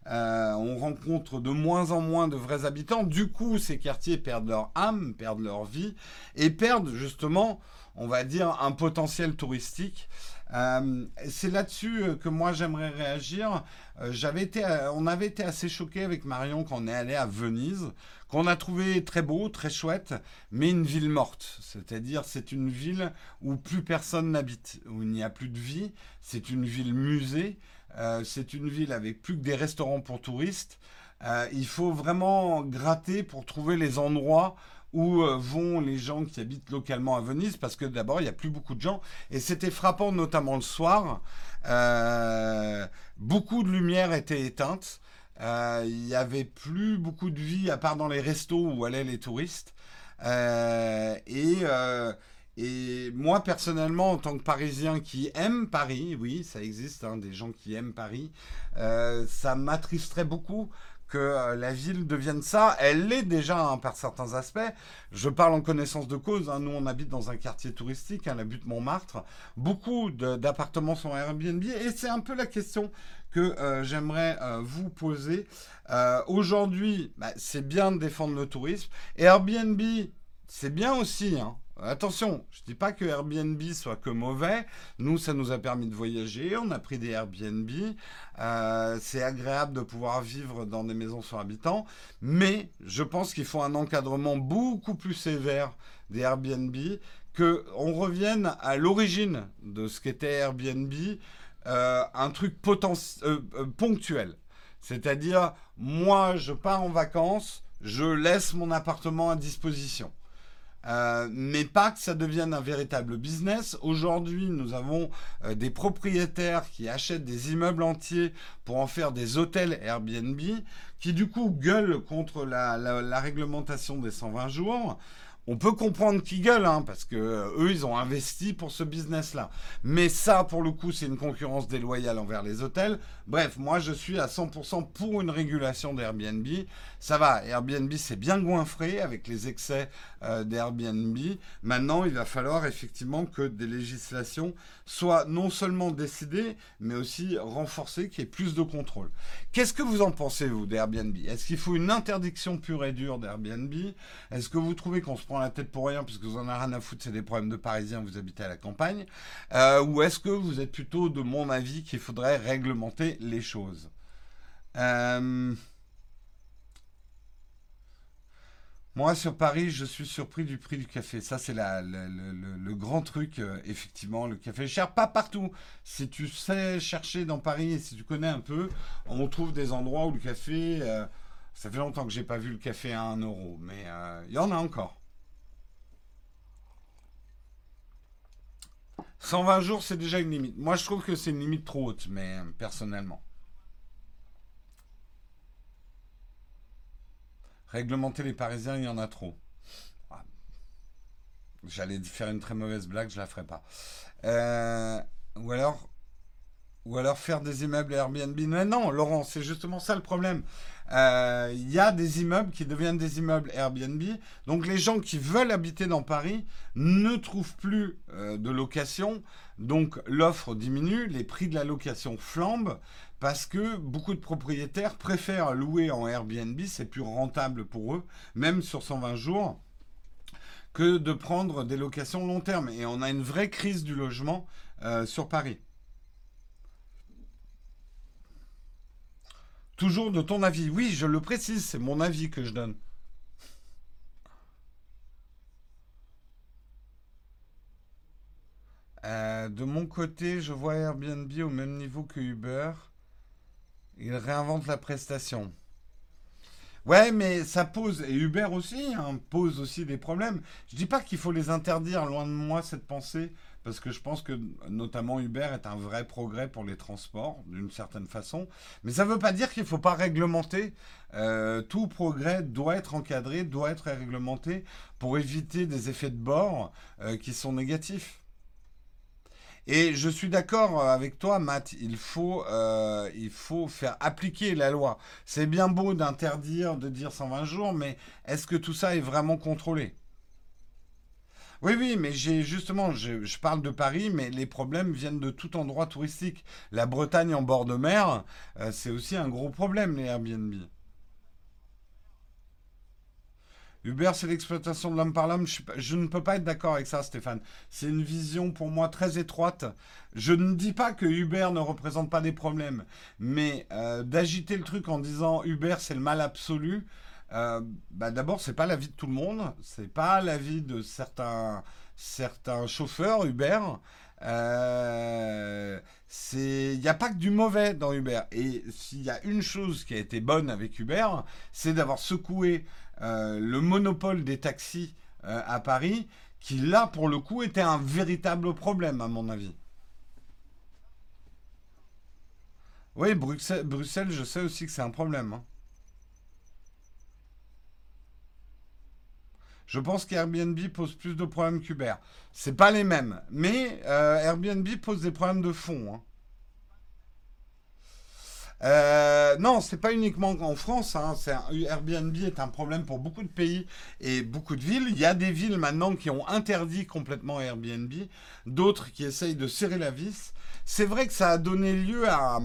Euh, on rencontre de moins en moins de vrais habitants. Du coup, ces quartiers perdent leur âme, perdent leur vie et perdent justement, on va dire, un potentiel touristique. Euh, c'est là-dessus euh, que moi j'aimerais réagir. on avait été assez choqués avec Marion quand on est allé à Venise, qu'on a trouvé très beau, très chouette, mais une ville morte. C'est-à-dire, c'est une ville où plus personne n'habite, où il n'y a plus de vie. C'est une ville musée. Euh, c'est une ville avec plus que des restaurants pour touristes. Euh, il faut vraiment gratter pour trouver les endroits où euh, vont les gens qui habitent localement à Venise, parce que d'abord, il n'y a plus beaucoup de gens. Et c'était frappant, notamment le soir. beaucoup de lumière était éteinte. il n'y avait plus beaucoup de vie, à part dans les restos où allaient les touristes. et et moi, personnellement, en tant que Parisien qui aime Paris, oui, ça existe, hein, des gens qui aiment Paris, euh, ça m'attristerait beaucoup que euh, la ville devienne ça. Elle l'est déjà hein, par certains aspects. Je parle en connaissance de cause. Hein. Nous, on habite dans un quartier touristique, hein, la butte Montmartre. Beaucoup d'appartements sont Airbnb et c'est un peu la question que euh, j'aimerais vous poser. Aujourd'hui, bah, c'est bien de défendre le tourisme. Airbnb, c'est bien aussi. Hein. Attention, je ne dis pas que Airbnb soit que mauvais. Nous, ça nous a permis de voyager. On a pris des Airbnb. Euh, c'est agréable de pouvoir vivre dans des maisons sur habitants. Mais je pense qu'il faut un encadrement beaucoup plus sévère des Airbnb, qu'on revienne à l'origine de ce qu'était Airbnb, euh, un truc euh, ponctuel. C'est-à-dire, moi, je pars en vacances, je laisse mon appartement à disposition. Euh, mais pas que ça devienne un véritable business. Aujourd'hui, nous avons euh, des propriétaires qui achètent des immeubles entiers pour en faire des hôtels Airbnb, qui du coup gueulent contre la, réglementation des 120 jours on peut comprendre qu'ils gueulent, hein, parce que euh, eux, ils ont investi pour ce business-là. Mais ça, pour le coup, c'est une concurrence déloyale envers les hôtels. Bref, moi, je suis à 100% pour une régulation d'Airbnb. Ça va, Airbnb, c'est bien goinfré avec les excès euh, d'Airbnb. Maintenant, il va falloir effectivement que des législations soient non seulement décidées, mais aussi renforcées, qu'il y ait plus de contrôle. Qu'est-ce que vous en pensez, vous, d'Airbnb? Est-ce qu'il faut une interdiction pure et dure d'Airbnb? Est-ce que vous trouvez qu'on se la tête pour rien, puisque vous en avez rien à foutre, c'est des problèmes de Parisiens, vous habitez à la campagne euh, Ou est-ce que vous êtes plutôt de mon avis qu'il faudrait réglementer les choses? Euh, Moi, sur Paris, je suis surpris du prix du café. Ça, c'est le, le, grand truc, euh, effectivement. Le café cher, pas partout. Si tu sais chercher dans Paris et si tu connais un peu, on trouve des endroits où le café... ça fait longtemps que j'ai pas vu le café à 1 euro, mais il y en a encore. 120 jours, c'est déjà une limite. Moi, je trouve que c'est une limite trop haute, mais euh, personnellement. Réglementer les Parisiens, il y en a trop. Ah. J'allais faire une très mauvaise blague, je la ferai pas. Euh, ou alors, ou alors faire des immeubles Airbnb. Mais non, Laurent, c'est justement ça le problème. Euh, il y a des immeubles qui deviennent des immeubles Airbnb. Donc les gens qui veulent habiter dans Paris ne trouvent plus euh, de location. Donc l'offre diminue, les prix de la location flambent parce que beaucoup de propriétaires préfèrent louer en Airbnb, c'est plus rentable pour eux, même sur 120 jours, que de prendre des locations long terme. Et on a une vraie crise du logement euh, sur Paris. Toujours de ton avis. Oui, je le précise, c'est mon avis que je donne. Euh, de mon côté, je vois Airbnb au même niveau que Uber. Il réinvente la prestation. Ouais, mais ça pose, et Uber aussi, hein, pose aussi des problèmes. Je dis pas qu'il faut les interdire, loin de moi cette pensée parce que je pense que notamment Uber est un vrai progrès pour les transports, d'une certaine façon. Mais ça ne veut pas dire qu'il ne faut pas réglementer. Euh, tout progrès doit être encadré, doit être réglementé pour éviter des effets de bord euh, qui sont négatifs. Et je suis d'accord avec toi, Matt, il faut, euh, il faut faire appliquer la loi. C'est bien beau d'interdire, de dire 120 jours, mais est-ce que tout ça est vraiment contrôlé? Oui, oui, mais j'ai justement, je, parle de Paris, mais les problèmes viennent de tout endroit touristique. La Bretagne en bord de mer, euh, c'est aussi un gros problème, les Airbnb. Uber, c'est l'exploitation de l'homme par l'homme. Je, ne peux pas être d'accord avec ça, Stéphane. C'est une vision pour moi très étroite. Je ne dis pas que Uber ne représente pas des problèmes, mais euh, d'agiter le truc en disant Uber, c'est le mal absolu, euh, bah D'abord, c'est pas l'avis de tout le monde, c'est pas l'avis de certains, certains chauffeurs Uber. Euh, il n'y a pas que du mauvais dans Uber. Et s'il y a une chose qui a été bonne avec Uber, c'est d'avoir secoué euh, le monopole des taxis euh, à Paris, qui là, pour le coup, était un véritable problème, à mon avis. Oui, Bruxelles, Bruxelles je sais aussi que c'est un problème. Hein. Je pense qu'Airbnb pose plus de problèmes qu'Uber. C'est pas les mêmes, mais euh, Airbnb pose des problèmes de fond. Hein. Euh, non, c'est pas uniquement en France. Hein, Airbnb est un problème pour beaucoup de pays et beaucoup de villes. Il y a des villes maintenant qui ont interdit complètement Airbnb, d'autres qui essayent de serrer la vis. C'est vrai que ça a donné lieu à,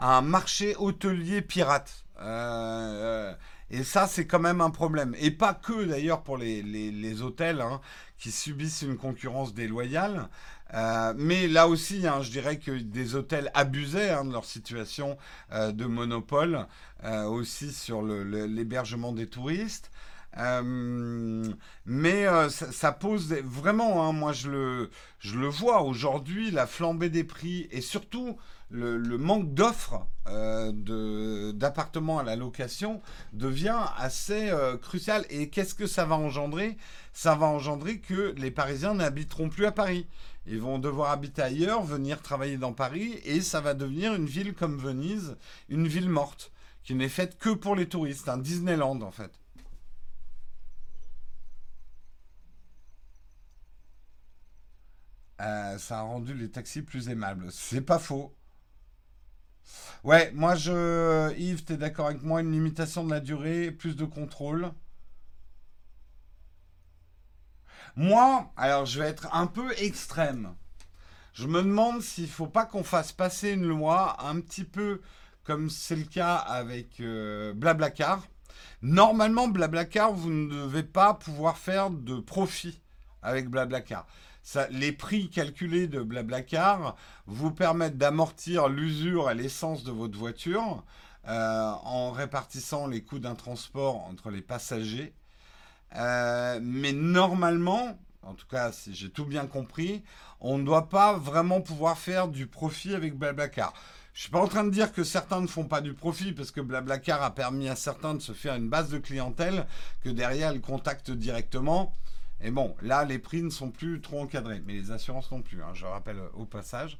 un marché hôtelier pirate. Euh, et ça, c'est quand même un problème. Et pas que d'ailleurs pour les, hôtels hein, qui subissent une concurrence déloyale. Euh, mais là aussi, hein, je dirais que des hôtels abusaient hein, de leur situation euh, de monopole euh, aussi sur l'hébergement des touristes. Euh, mais euh, ça, pose vraiment, hein, moi je le, vois aujourd'hui, la flambée des prix et surtout le, manque d'offres euh, d'appartements à la location devient assez crucial. Et qu'est-ce que ça va engendrer? Ça va engendrer que les Parisiens n'habiteront plus à Paris. Ils vont devoir habiter ailleurs, venir travailler dans Paris, et ça va devenir une ville comme Venise, une ville morte, qui n'est faite que pour les touristes, un Disneyland en fait. Euh, ça a rendu les taxis plus aimables. C'est pas faux. Ouais, moi je... Yves, t'es d'accord avec moi, une limitation de la durée, plus de contrôle. Moi, alors je vais être un peu extrême. Je me demande s'il faut pas qu'on fasse passer une loi un petit peu comme c'est le cas avec euh, Blablacar. Normalement, Blablacar, vous ne devez pas pouvoir faire de profit avec Blablacar. Les prix calculés de Blablacar vous permettent d'amortir l'usure et l'essence de votre voiture euh, en répartissant les coûts d'un transport entre les passagers. Euh, mais normalement, en tout cas, si j'ai tout bien compris, on ne doit pas vraiment pouvoir faire du profit avec Blablacar. Je suis pas en train de dire que certains ne font pas du profit parce que Blablacar a permis à certains de se faire une base de clientèle que derrière ils contactent directement. Et bon, là, les prix ne sont plus trop encadrés, mais les assurances non plus, hein, je rappelle au passage.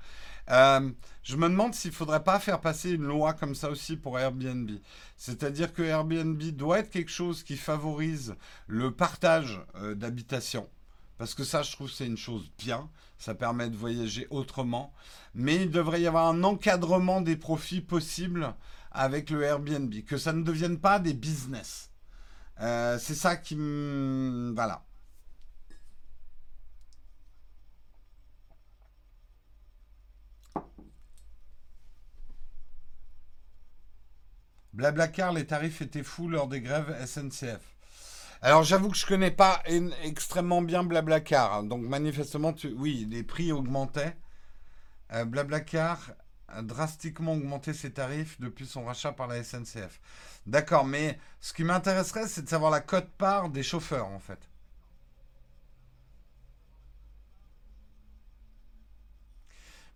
Euh, je me demande s'il ne faudrait pas faire passer une loi comme ça aussi pour Airbnb. C'est-à-dire que Airbnb doit être quelque chose qui favorise le partage euh, d'habitation. Parce que ça, je trouve, c'est une chose bien. Ça permet de voyager autrement. Mais il devrait y avoir un encadrement des profits possibles avec le Airbnb. Que ça ne devienne pas des business. Euh, c'est ça qui. Voilà. Blablacar, les tarifs étaient fous lors des grèves SNCF. Alors j'avoue que je connais pas en- extrêmement bien Blablacar. hein. Donc manifestement, oui, les prix augmentaient. Euh, Blablacar a drastiquement augmenté ses tarifs depuis son rachat par la SNCF. D'accord, mais ce qui m'intéresserait, c'est de savoir la cote-part des chauffeurs, en fait.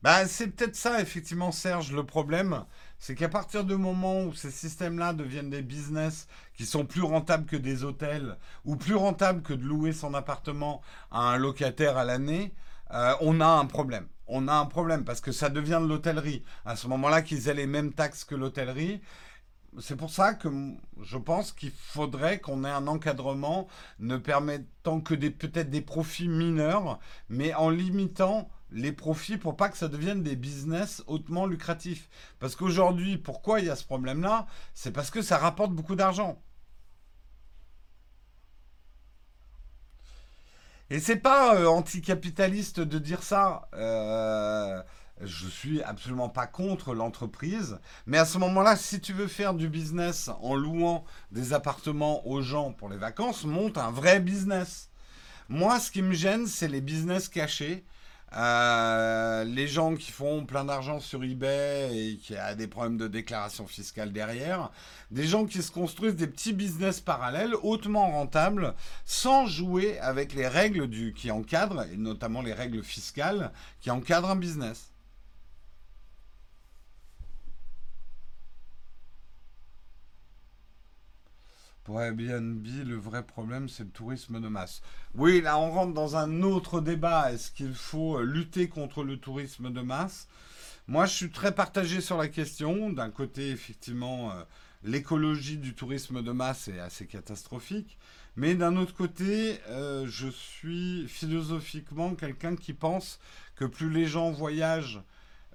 Bah, c'est peut-être ça, effectivement, Serge, le problème. C'est qu'à partir du moment où ces systèmes-là deviennent des business qui sont plus rentables que des hôtels, ou plus rentables que de louer son appartement à un locataire à l'année, euh, on a un problème. On a un problème parce que ça devient de l'hôtellerie. À ce moment-là, qu'ils aient les mêmes taxes que l'hôtellerie, c'est pour ça que je pense qu'il faudrait qu'on ait un encadrement ne permettant que peut-être des profits mineurs, mais en limitant les profits pour pas que ça devienne des business hautement lucratifs. Parce qu'aujourd'hui, pourquoi il y a ce problème-là? C'est parce que ça rapporte beaucoup d'argent. Et c'est pas euh, anticapitaliste de dire ça. Euh, je suis absolument pas contre l'entreprise. Mais à ce moment-là, si tu veux faire du business en louant des appartements aux gens pour les vacances, monte un vrai business. Moi, ce qui me gêne, c'est les business cachés. Les gens qui font plein d'argent sur eBay et qui a des problèmes de déclaration fiscale derrière. Des gens qui se construisent des petits business parallèles hautement rentables sans jouer avec les règles du, qui encadrent, et notamment les règles fiscales qui encadrent un business. Pour Airbnb, le vrai problème, c'est le tourisme de masse. Oui, là, on rentre dans un autre débat. Est-ce qu'il faut lutter contre le tourisme de masse? Moi, je suis très partagé sur la question. D'un côté, effectivement, euh, l'écologie du tourisme de masse est assez catastrophique. Mais d'un autre côté, euh, je suis philosophiquement quelqu'un qui pense que plus les gens voyagent,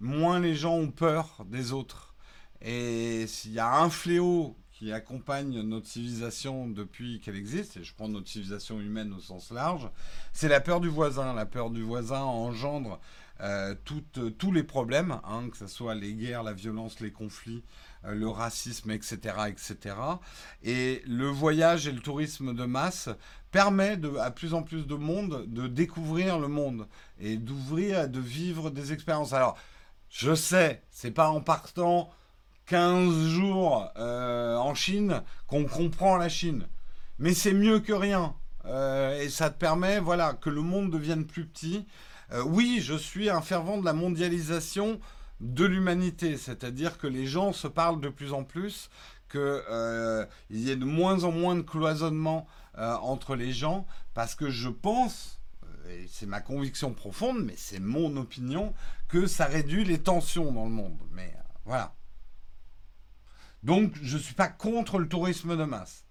moins les gens ont peur des autres. Et s'il y a un fléau qui accompagne notre civilisation depuis qu'elle existe, et je prends notre civilisation humaine au sens large, c'est la peur du voisin. La peur du voisin engendre euh, tous les problèmes, hein, que ce soit les guerres, la violence, les conflits, euh, le racisme, etc., etc. Et le voyage et le tourisme de masse permet à plus en plus de monde de découvrir le monde et d'ouvrir, de vivre des expériences. Alors, je sais, c'est pas en partant 15 jours euh, en Chine qu'on comprend la Chine, mais c'est mieux que rien. Euh, et ça te permet, voilà, que le monde devienne plus petit. oui, je suis un fervent de la mondialisation de l'humanité, c'est-à-dire que les gens se parlent de plus en plus, qu'il euh, y ait de moins en moins de cloisonnement euh, entre les gens, parce que je pense, euh, et c'est ma conviction profonde, mais c'est mon opinion, que ça réduit les tensions dans le monde. Mais voilà. Donc je ne suis pas contre le tourisme de masse.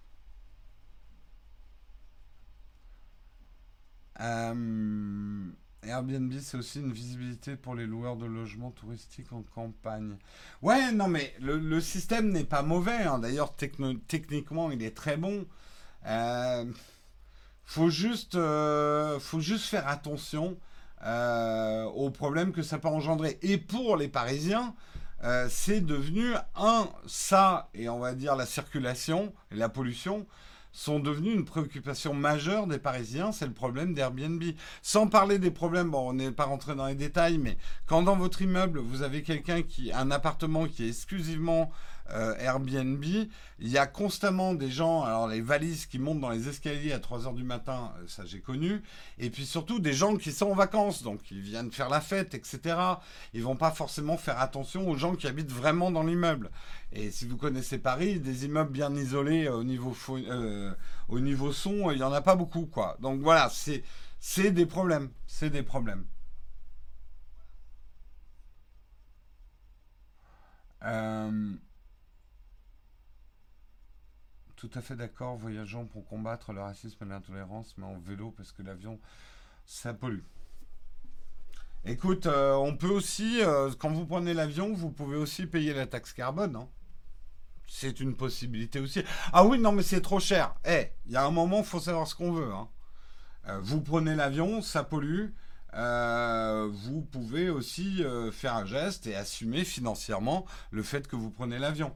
Airbnb, c'est aussi une visibilité pour les loueurs de logements touristiques en campagne. Ouais, non, mais le, système n'est pas mauvais. Hein. D'ailleurs, techniquement, il est très bon. Euh, faut juste, euh, faut juste faire attention euh, aux problèmes que ça peut engendrer. Et pour les Parisiens, euh, c'est devenu un ça et on va dire la circulation et la pollution sont devenus une préoccupation majeure des Parisiens, c'est le problème d'Airbnb. Sans parler des problèmes, bon, on n'est pas rentré dans les détails, mais quand dans votre immeuble, vous avez quelqu'un qui, un appartement qui est exclusivement euh, Airbnb, il y a constamment des gens, alors les valises qui montent dans les escaliers à 3 heures du matin, euh, ça j'ai connu, et puis surtout des gens qui sont en vacances, donc ils viennent faire la fête, etc. Ils vont pas forcément faire attention aux gens qui habitent vraiment dans l'immeuble. Et si vous connaissez Paris, des immeubles bien isolés euh, au niveau, au niveau son, il n'y en a pas beaucoup, quoi. Donc voilà, c'est des problèmes, c'est des problèmes. Tout à fait d'accord, voyageons pour combattre le racisme et l'intolérance, mais en vélo parce que l'avion, ça pollue. Écoute, euh, on peut aussi, euh, quand vous prenez l'avion, vous pouvez aussi payer la taxe carbone. Hein. C'est une possibilité aussi. Ah oui, non, mais c'est trop cher. Eh, il y a un moment, il faut savoir ce qu'on veut. Hein. Euh, vous prenez l'avion, ça pollue. vous pouvez aussi faire un geste et assumer financièrement le fait que vous prenez l'avion.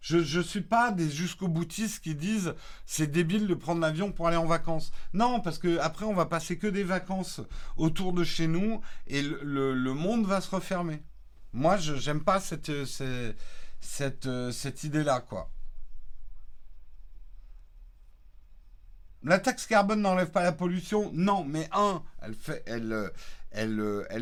Je ne suis pas des jusqu'au boutistes qui disent c'est débile de prendre l'avion pour aller en vacances. Non, parce que après on va passer que des vacances autour de chez nous et le, monde va se refermer. Moi, je n'aime pas cette, cette, cette, idée-là, quoi. La taxe carbone n'enlève pas la pollution Non, mais un, elle fait,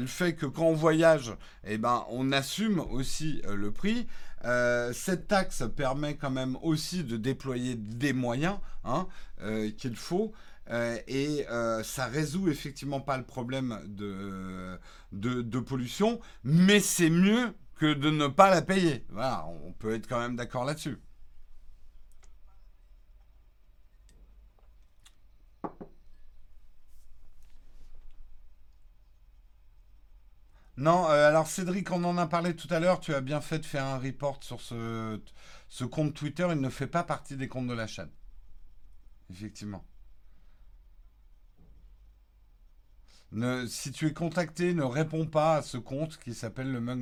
fait que quand on voyage, eh ben, on assume aussi euh, le prix. Euh, cette taxe permet quand même aussi de déployer des moyens hein, euh, qu'il faut. Euh, et ça résout effectivement pas le problème de, de, pollution, mais c'est mieux que de ne pas la payer. Voilà, on peut être quand même d'accord là-dessus. Non, euh, alors Cédric, on en a parlé tout à l'heure. Tu as bien fait de faire un report sur ce, compte Twitter. Il ne fait pas partie des comptes de la chaîne. Effectivement. Si tu es contacté, ne réponds pas à ce compte qui s'appelle le Mug.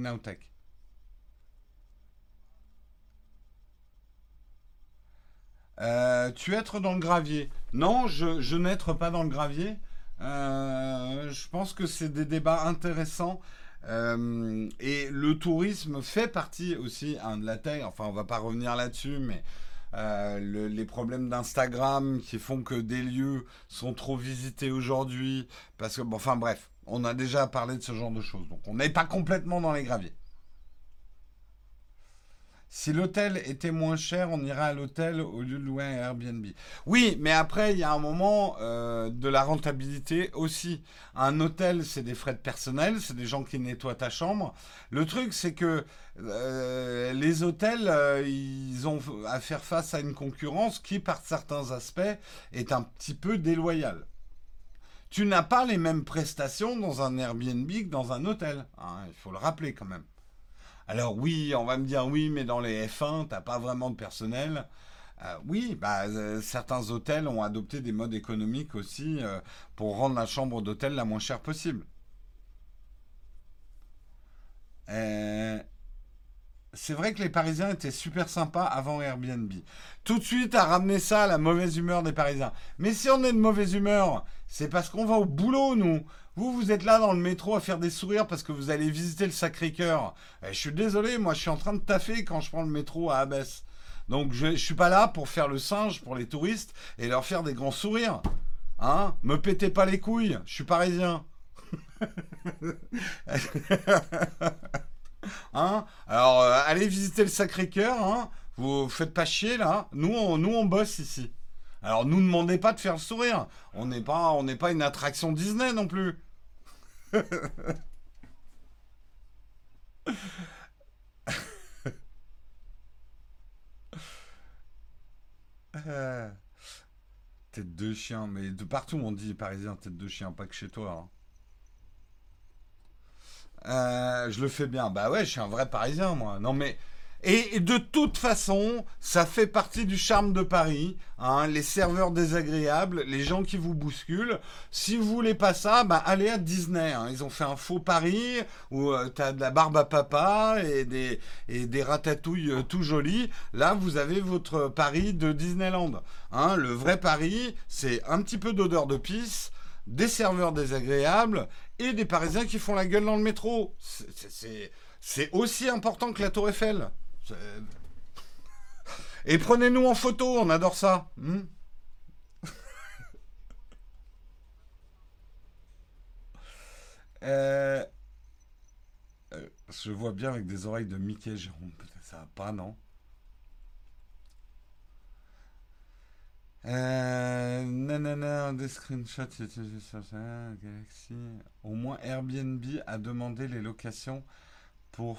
Euh, tu être dans le gravier Non, je, je n'être pas dans le gravier. Euh, je pense que c'est des débats intéressants. Euh, et le tourisme fait partie aussi hein, de la tech. Enfin, on va pas revenir là-dessus, mais euh, les problèmes d'Instagram qui font que des lieux sont trop visités aujourd'hui. Parce que, enfin bref, on a déjà parlé de ce genre de choses. Donc on n'est pas complètement dans les graviers. Si l'hôtel était moins cher, on irait à l'hôtel au lieu de louer un Airbnb. Oui, mais après, il y a un moment euh, de la rentabilité aussi. Un hôtel, c'est des frais de personnel, c'est des gens qui nettoient ta chambre. Le truc, c'est que euh, les hôtels, euh, ils ont à faire face à une concurrence qui, par certains aspects, est un petit peu déloyale. Tu n'as pas les mêmes prestations dans un Airbnb que dans un hôtel. Hein, il faut le rappeler quand même. Alors oui, on va me dire oui, mais dans les F1, t'as pas vraiment de personnel. Euh, oui, bah, euh, certains hôtels ont adopté des modes économiques aussi euh, pour rendre la chambre d'hôtel la moins chère possible. C'est vrai que les Parisiens étaient super sympas avant Airbnb. Tout de suite à ramener ça à la mauvaise humeur des Parisiens. Mais si on est de mauvaise humeur, c'est parce qu'on va au boulot, nous. Vous, vous êtes là dans le métro à faire des sourires parce que vous allez visiter le Sacré-Cœur. Eh, je suis désolé, moi je suis en train de taffer quand je prends le métro à Abbesse. Donc je, je suis pas là pour faire le singe pour les touristes et leur faire des grands sourires. Hein? Me pétez pas les couilles, je suis parisien. Hein? Alors, euh, allez visiter le Sacré-Cœur, hein Vous faites pas chier, là. Nous, nous, on bosse ici. Alors, nous, demandez pas de faire le sourire. On n'est pas, on n'est pas une attraction Disney non plus. Tête de chien, mais de partout on dit parisien tête de chien, pas que chez toi. hein. Euh, je le fais bien. Bah ouais, je suis un vrai Parisien, moi. Non mais et, de toute façon, ça fait partie du charme de Paris. hein, les serveurs désagréables, les gens qui vous bousculent. Si vous voulez pas ça, bah allez à Disney. hein. Ils ont fait un faux Paris où euh, t'as de la barbe à papa et des et des ratatouilles euh, tout jolis. Là, vous avez votre Paris de Disneyland. hein. le vrai Paris, c'est un petit peu d'odeur de pisse des serveurs désagréables et des Parisiens qui font la gueule dans le métro. C'est aussi important que la Tour Eiffel. Et prenez-nous en photo, on adore ça. hmm Euh, euh, je vois bien avec des oreilles de Mickey, Jérôme. Peut-être ça va pas, non Euh, nanana, des screenshots, Galaxy. Au moins Airbnb a demandé les locations pour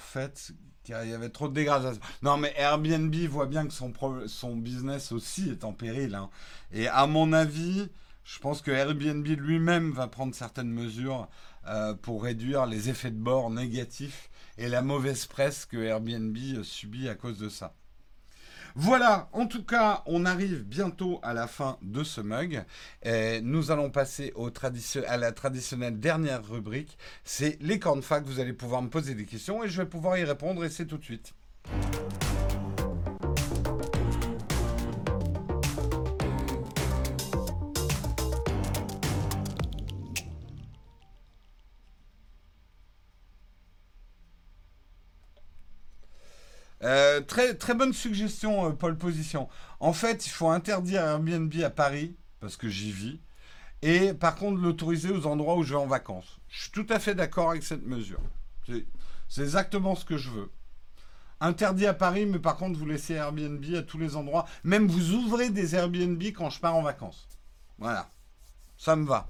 car il y avait trop de dégradation. Non mais Airbnb voit bien que son, son business aussi est en péril. hein. Et à mon avis, je pense que Airbnb lui-même va prendre certaines mesures euh, pour réduire les effets de bord négatifs et la mauvaise presse que Airbnb subit à cause de ça. Voilà, en tout cas, on arrive bientôt à la fin de ce mug. Nous allons passer à la traditionnelle dernière rubrique. C'est les cornes fac. Vous allez pouvoir me poser des questions et je vais pouvoir y répondre et c'est tout de suite. Euh, très, très bonne suggestion, euh, Paul Position. En fait, il faut interdire Airbnb à Paris, parce que j'y vis, et par contre l'autoriser aux endroits où je vais en vacances. Je suis tout à fait d'accord avec cette mesure. C'est exactement ce que je veux. Interdit à Paris, mais par contre, vous laissez Airbnb à tous les endroits. Même vous ouvrez des Airbnb quand je pars en vacances. Voilà. Ça me va.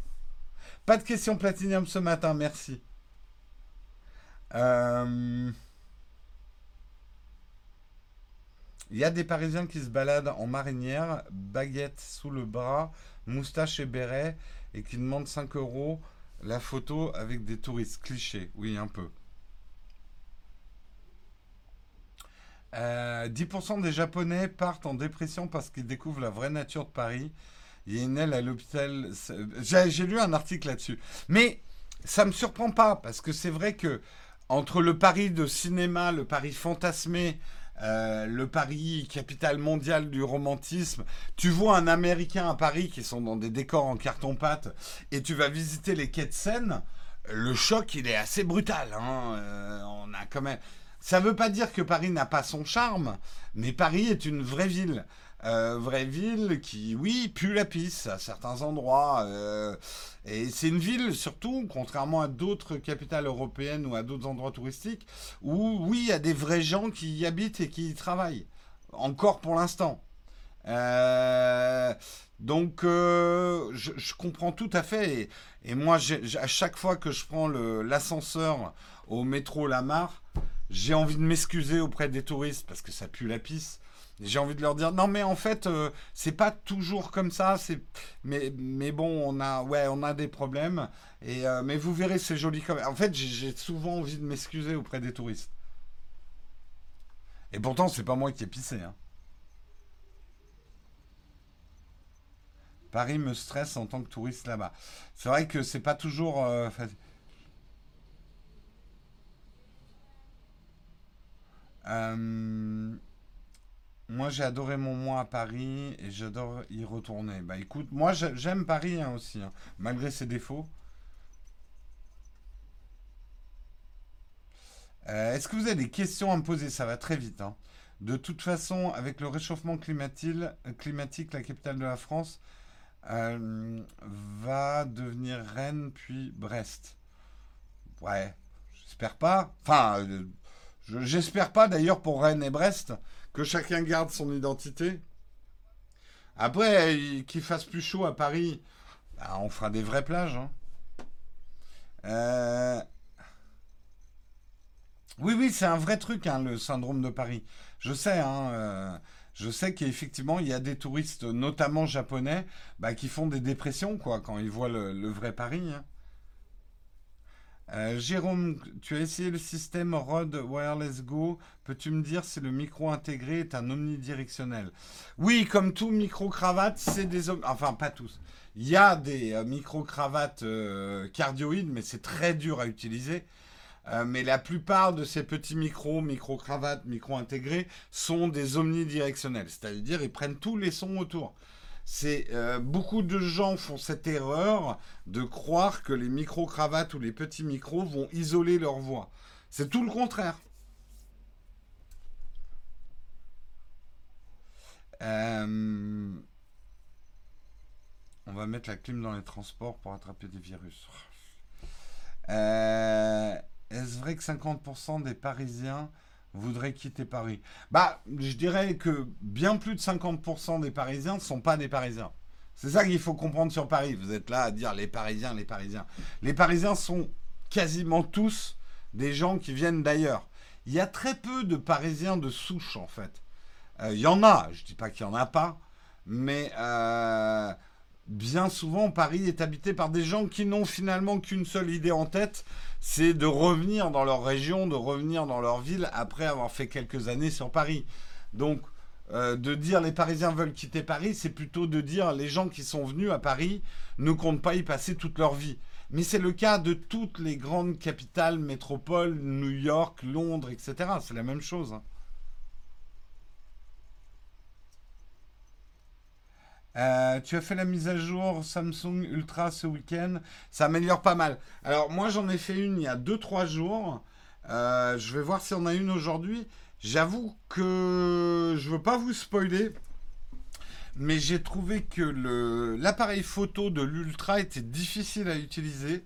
Pas de questions platinium ce matin, merci. Euh, Il y a des Parisiens qui se baladent en marinière, baguette sous le bras, moustache et béret, et qui demandent 5 euros la photo avec des touristes. Cliché, oui, un peu. Euh, 10% des Japonais partent en dépression parce qu'ils découvrent la vraie nature de Paris. Il y a une à l'hôpital. J'ai lu un article là-dessus. Mais ça me surprend pas parce que c'est vrai que entre le Paris de cinéma, le Paris fantasmé, euh, le Paris capitale mondiale du romantisme, tu vois un Américain à Paris qui sont dans des décors en carton-pâte et tu vas visiter les quais de Seine, le choc il est assez brutal. hein. Euh, on a quand. Ça veut pas dire que Paris n'a pas son charme, mais Paris est une vraie ville. Euh, vraie ville qui, oui, pue la pisse à certains endroits. euh, et c'est une ville, surtout, contrairement à d'autres capitales européennes ou à d'autres endroits touristiques, où, oui, il y a des vrais gens qui y habitent et qui y travaillent. Encore pour l'instant. Euh, donc, je, comprends tout à fait. Et, moi, à chaque fois que je prends l'ascenseur au métro Lamar, j'ai envie de m'excuser auprès des touristes parce que ça pue la pisse. J'ai envie de leur dire non mais en fait euh, c'est pas toujours comme ça c'est mais mais bon on a ouais on a des problèmes et euh, mais vous verrez c'est joli comme en fait j'ai souvent envie de m'excuser auprès des touristes Et pourtant, c'est pas moi qui ai pissé. hein. Paris me stresse en tant que touriste là-bas. C'est vrai que c'est pas toujours euh. Moi, j'ai adoré mon mois à Paris et j'adore y retourner. Bah écoute, moi j'ai- j'aime Paris hein, aussi, hein, malgré ses défauts. Euh, est-ce que vous avez des questions à me poser? Ça va très vite, hein. De toute façon, avec le réchauffement climatique, la capitale de la France euh, va devenir Rennes puis Brest. Ouais, j'espère pas. Enfin, euh, je- j'espère pas d'ailleurs pour Rennes et Brest que chacun garde son identité. Après, il- qu'il fasse plus chaud à Paris, bah, on fera des vraies plages. hein. Euh, Oui, oui, c'est un vrai truc, hein, le syndrome de Paris. Je sais, hein, euh, je sais qu'effectivement, il y a des touristes, notamment japonais, bah, qui font des dépressions, quoi, quand ils voient le, le vrai Paris. hein. Euh, Jérôme, tu as essayé le système Rode Wireless Go. Peux-tu me dire si le micro intégré est un omnidirectionnel? Oui, comme tout micro-cravate, c'est des... Enfin, pas tous. Il y a des euh, micro-cravates euh, cardioïdes, mais c'est très dur à utiliser. Mais la plupart de ces petits micros, micro-cravates, micro-intégrés, sont des omnidirectionnels. C'est-à-dire, ils prennent tous les sons autour. C'est euh, beaucoup de gens font cette erreur de croire que les micro-cravates ou les petits micros vont isoler leur voix. C'est tout le contraire. Euh, on va mettre la clim dans les transports pour attraper des virus. Euh, Est-ce vrai que 50% des Parisiens voudraient quitter Paris? Bah, je dirais que bien plus de 50% des Parisiens ne sont pas des Parisiens. C'est ça qu'il faut comprendre sur Paris. Vous êtes là à dire les Parisiens, les Parisiens. Les Parisiens sont quasiment tous des gens qui viennent d'ailleurs. Il y a très peu de Parisiens de souche en fait. Euh, il y en a, je ne dis pas qu'il n'y en a pas, mais euh, bien souvent Paris est habité par des gens qui n'ont finalement qu'une seule idée en tête, c'est de revenir dans leur région, de revenir dans leur ville après avoir fait quelques années sur Paris. Donc euh, de dire les Parisiens veulent quitter Paris, c'est plutôt de dire les gens qui sont venus à Paris ne comptent pas y passer toute leur vie. Mais c'est le cas de toutes les grandes capitales, métropoles, New York, Londres, etc. C'est la même chose. Euh, tu as fait la mise à jour Samsung Ultra ce week-end. Ça améliore pas mal. Alors moi j'en ai fait une il y a deux trois jours. Euh, je vais voir si on a une aujourd'hui. J'avoue que je veux pas vous spoiler, mais j'ai trouvé que l'appareil photo de l'Ultra était difficile à utiliser.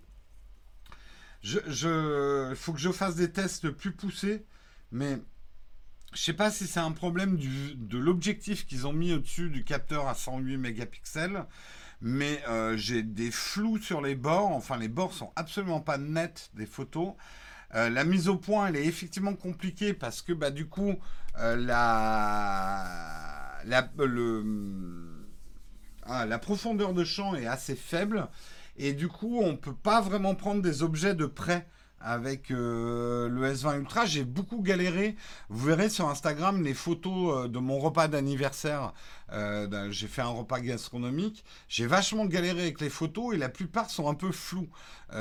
Je, je, faut que je fasse des tests plus poussés, mais je sais pas si c'est un problème de l'objectif qu'ils ont mis au-dessus du capteur à 108 mégapixels, mais euh, j'ai des flous sur les bords. Enfin, les bords sont absolument pas nets des photos. Euh, la mise au point, elle est effectivement compliquée parce que bah, du coup, euh, ah, la profondeur de champ est assez faible et du coup, on peut pas vraiment prendre des objets de près avec euh, le S20 Ultra. J'ai beaucoup galéré. Vous verrez sur Instagram les photos euh, de mon repas d'anniversaire. Euh, d'un- j'ai fait un repas gastronomique. J'ai vachement galéré avec les photos et la plupart sont un peu floues.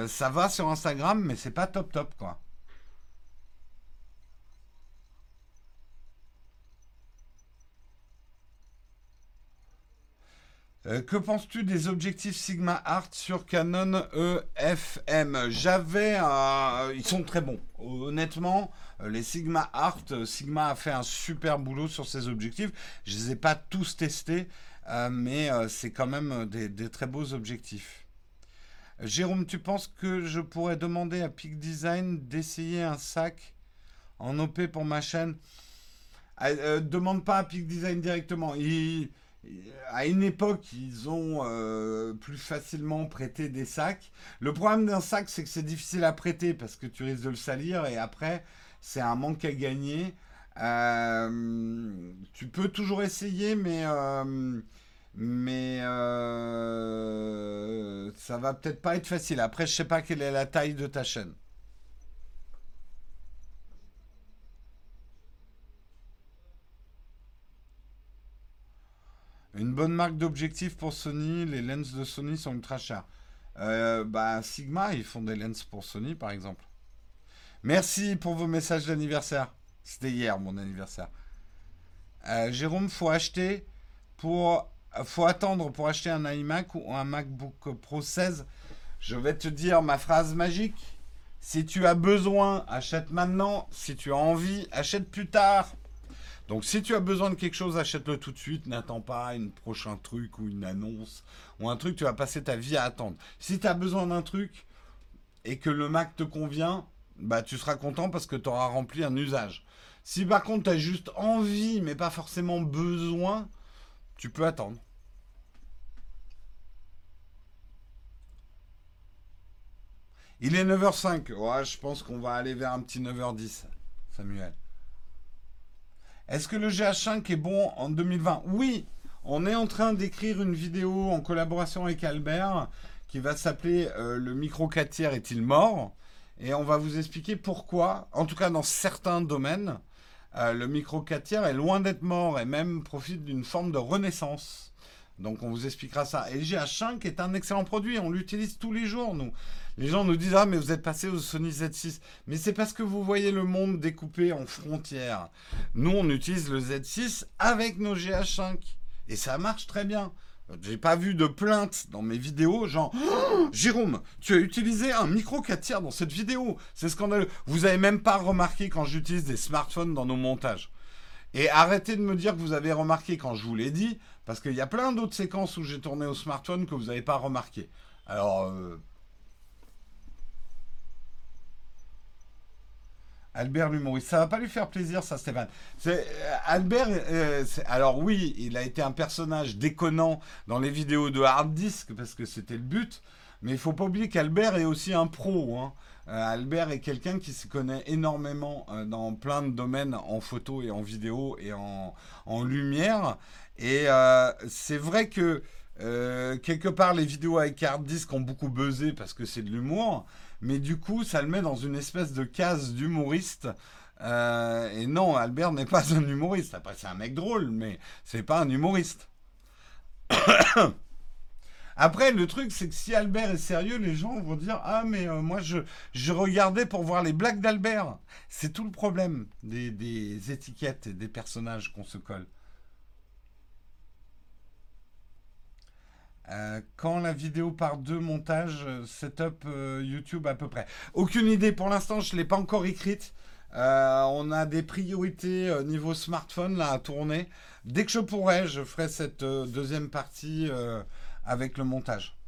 Ça va sur Instagram, mais c'est pas top top quoi. Euh, que penses-tu des objectifs Sigma Art sur Canon EFM? J'avais. Ils sont très bons. Honnêtement, euh, les Sigma Art, euh, Sigma a fait un super boulot sur ces objectifs. Je les ai pas tous testés, mais c'est quand même des, très beaux objectifs. Jérôme, tu penses que je pourrais demander à Peak Design d'essayer un sac en OP pour ma chaîne? Ah, demande pas à Peak Design directement. À une époque, ils ont euh, plus facilement prêté des sacs. Le problème d'un sac, c'est que c'est difficile à prêter parce que tu risques de le salir et après, c'est un manque à gagner. Euh, tu peux toujours essayer, mais, euh, mais euh, ça va peut-être pas être facile. Après, je sais pas quelle est la taille de ta chaîne. Bonne marque d'objectif pour Sony. Les lenses de Sony sont ultra chères. Euh, bah, Sigma, ils font des lenses pour Sony, par exemple. Merci pour vos messages d'anniversaire. C'était hier, mon anniversaire. Euh, Jérôme, faut acheter pour, faut attendre pour acheter un iMac ou un MacBook Pro 16. Je vais te dire ma phrase magique. Si tu as besoin, achète maintenant. Si tu as envie, achète plus tard. Donc si tu as besoin de quelque chose, achète-le tout de suite. N'attends pas un prochain truc ou une annonce ou un truc, tu vas passer ta vie à attendre. Si tu as besoin d'un truc et que le Mac te convient, bah tu seras content parce que tu auras rempli un usage. Si par contre tu as juste envie mais pas forcément besoin, tu peux attendre. Il est 9h05. Ouais, je pense qu'on va aller vers un petit 9h10, Samuel. Est-ce que le GH5 est bon en 2020 Oui, on est en train d'écrire une vidéo en collaboration avec Albert qui va s'appeler euh, Le micro 4 tiers est-il mort? Et on va vous expliquer pourquoi, en tout cas dans certains domaines, euh, le micro 4 tiers est loin d'être mort et même profite d'une forme de renaissance. Donc on vous expliquera ça. Et le GH5 est un excellent produit, on l'utilise tous les jours, nous. Les gens nous disent Ah, mais vous êtes passé au Sony Z6. Mais c'est parce que vous voyez le monde découpé en frontières. Nous, on utilise le Z6 avec nos GH5. Et ça marche très bien. J'ai pas vu de plainte dans mes vidéos, genre oh, Jérôme, tu as utilisé un micro 4 tiers dans cette vidéo. C'est scandaleux. Vous avez même pas remarqué quand j'utilise des smartphones dans nos montages. Et arrêtez de me dire que vous avez remarqué quand je vous l'ai dit, parce qu'il y a plein d'autres séquences où j'ai tourné au smartphone que vous n'avez pas remarqué. Alors, euh, Albert l'humoriste. Ça va pas lui faire plaisir, ça, Stéphane. C'est, euh, Albert, euh, alors oui, il a été un personnage déconnant dans les vidéos de Hard Disk, parce que c'était le but. Mais il faut pas oublier qu'Albert est aussi un pro. Hein. Euh, Albert est quelqu'un qui se connaît énormément dans plein de domaines en photo et en vidéo et en, en lumière. Et c'est vrai que quelque part, les vidéos avec Hard Disk ont beaucoup buzzé parce que c'est de l'humour mais du coup, ça le met dans une espèce de case d'humoriste. Euh, et non, Albert n'est pas un humoriste. Après, c'est un mec drôle, mais c'est pas un humoriste. Après, le truc, c'est que si Albert est sérieux, les gens vont dire Ah, mais euh, moi, je, regardais pour voir les blagues d'Albert. C'est tout le problème des, des étiquettes et des personnages qu'on se colle. Euh, quand la vidéo par deux montage, euh, setup euh, YouTube à peu près. Aucune idée pour l'instant, je ne l'ai pas encore écrite. on a des priorités niveau smartphone là à tourner. Dès que je pourrai, je ferai cette deuxième partie avec le montage.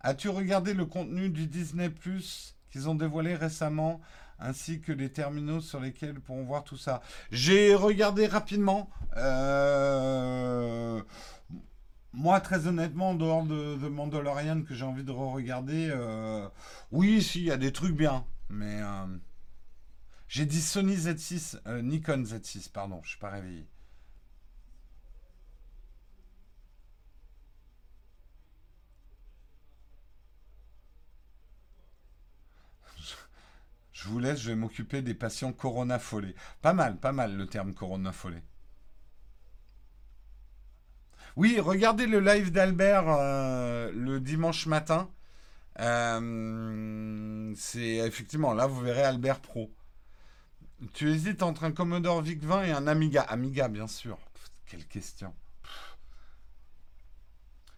As-tu regardé le contenu du Disney Plus qu'ils ont dévoilé récemment? Ainsi que les terminaux sur lesquels pourront voir tout ça. J'ai regardé rapidement. Euh, moi, très honnêtement, en dehors de, de Mandalorian que j'ai envie de re-regarder, euh, oui, si, il y a des trucs bien. Mais euh, j'ai dit Sony Z6, Nikon Z6, pardon, je suis pas réveillé. Je vous laisse, je vais m'occuper des patients corona follet. Pas mal, pas mal le terme corona follet. Oui, regardez le live d'Albert euh, le dimanche matin. Euh, c'est effectivement là, vous verrez Albert Pro. Tu hésites entre un Commodore VIC-20 et un Amiga. Amiga, bien sûr. quelle question.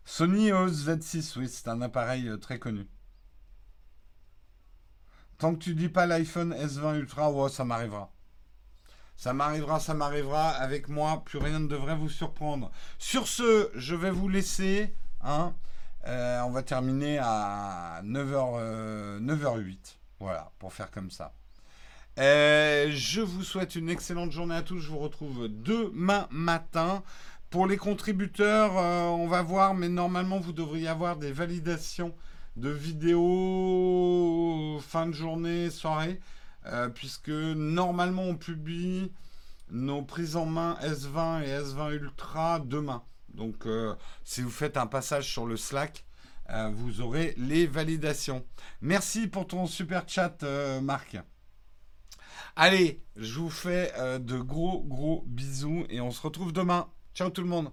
Sony EOS Z6, oui, c'est un appareil euh, très connu. Tant que tu dis pas l'iPhone S20 Ultra, ouais, ça m'arrivera. Ça m'arrivera, ça m'arrivera. Avec moi, plus rien ne devrait vous surprendre. Sur ce, je vais vous laisser. Hein. Euh, on va terminer à 9h, 9h08. Voilà, pour faire comme ça. Euh, je vous souhaite une excellente journée à tous. Je vous retrouve demain matin. Pour les contributeurs, euh, on va voir, mais normalement, vous devriez avoir des validations de vidéos fin de journée, soirée, euh, puisque normalement on publie nos prises en main S20 et S20 Ultra demain. Donc euh, si vous faites un passage sur le Slack, euh, vous aurez les validations. Merci pour ton super chat, Marc. Allez, je vous fais de gros gros bisous et on se retrouve demain. Ciao tout le monde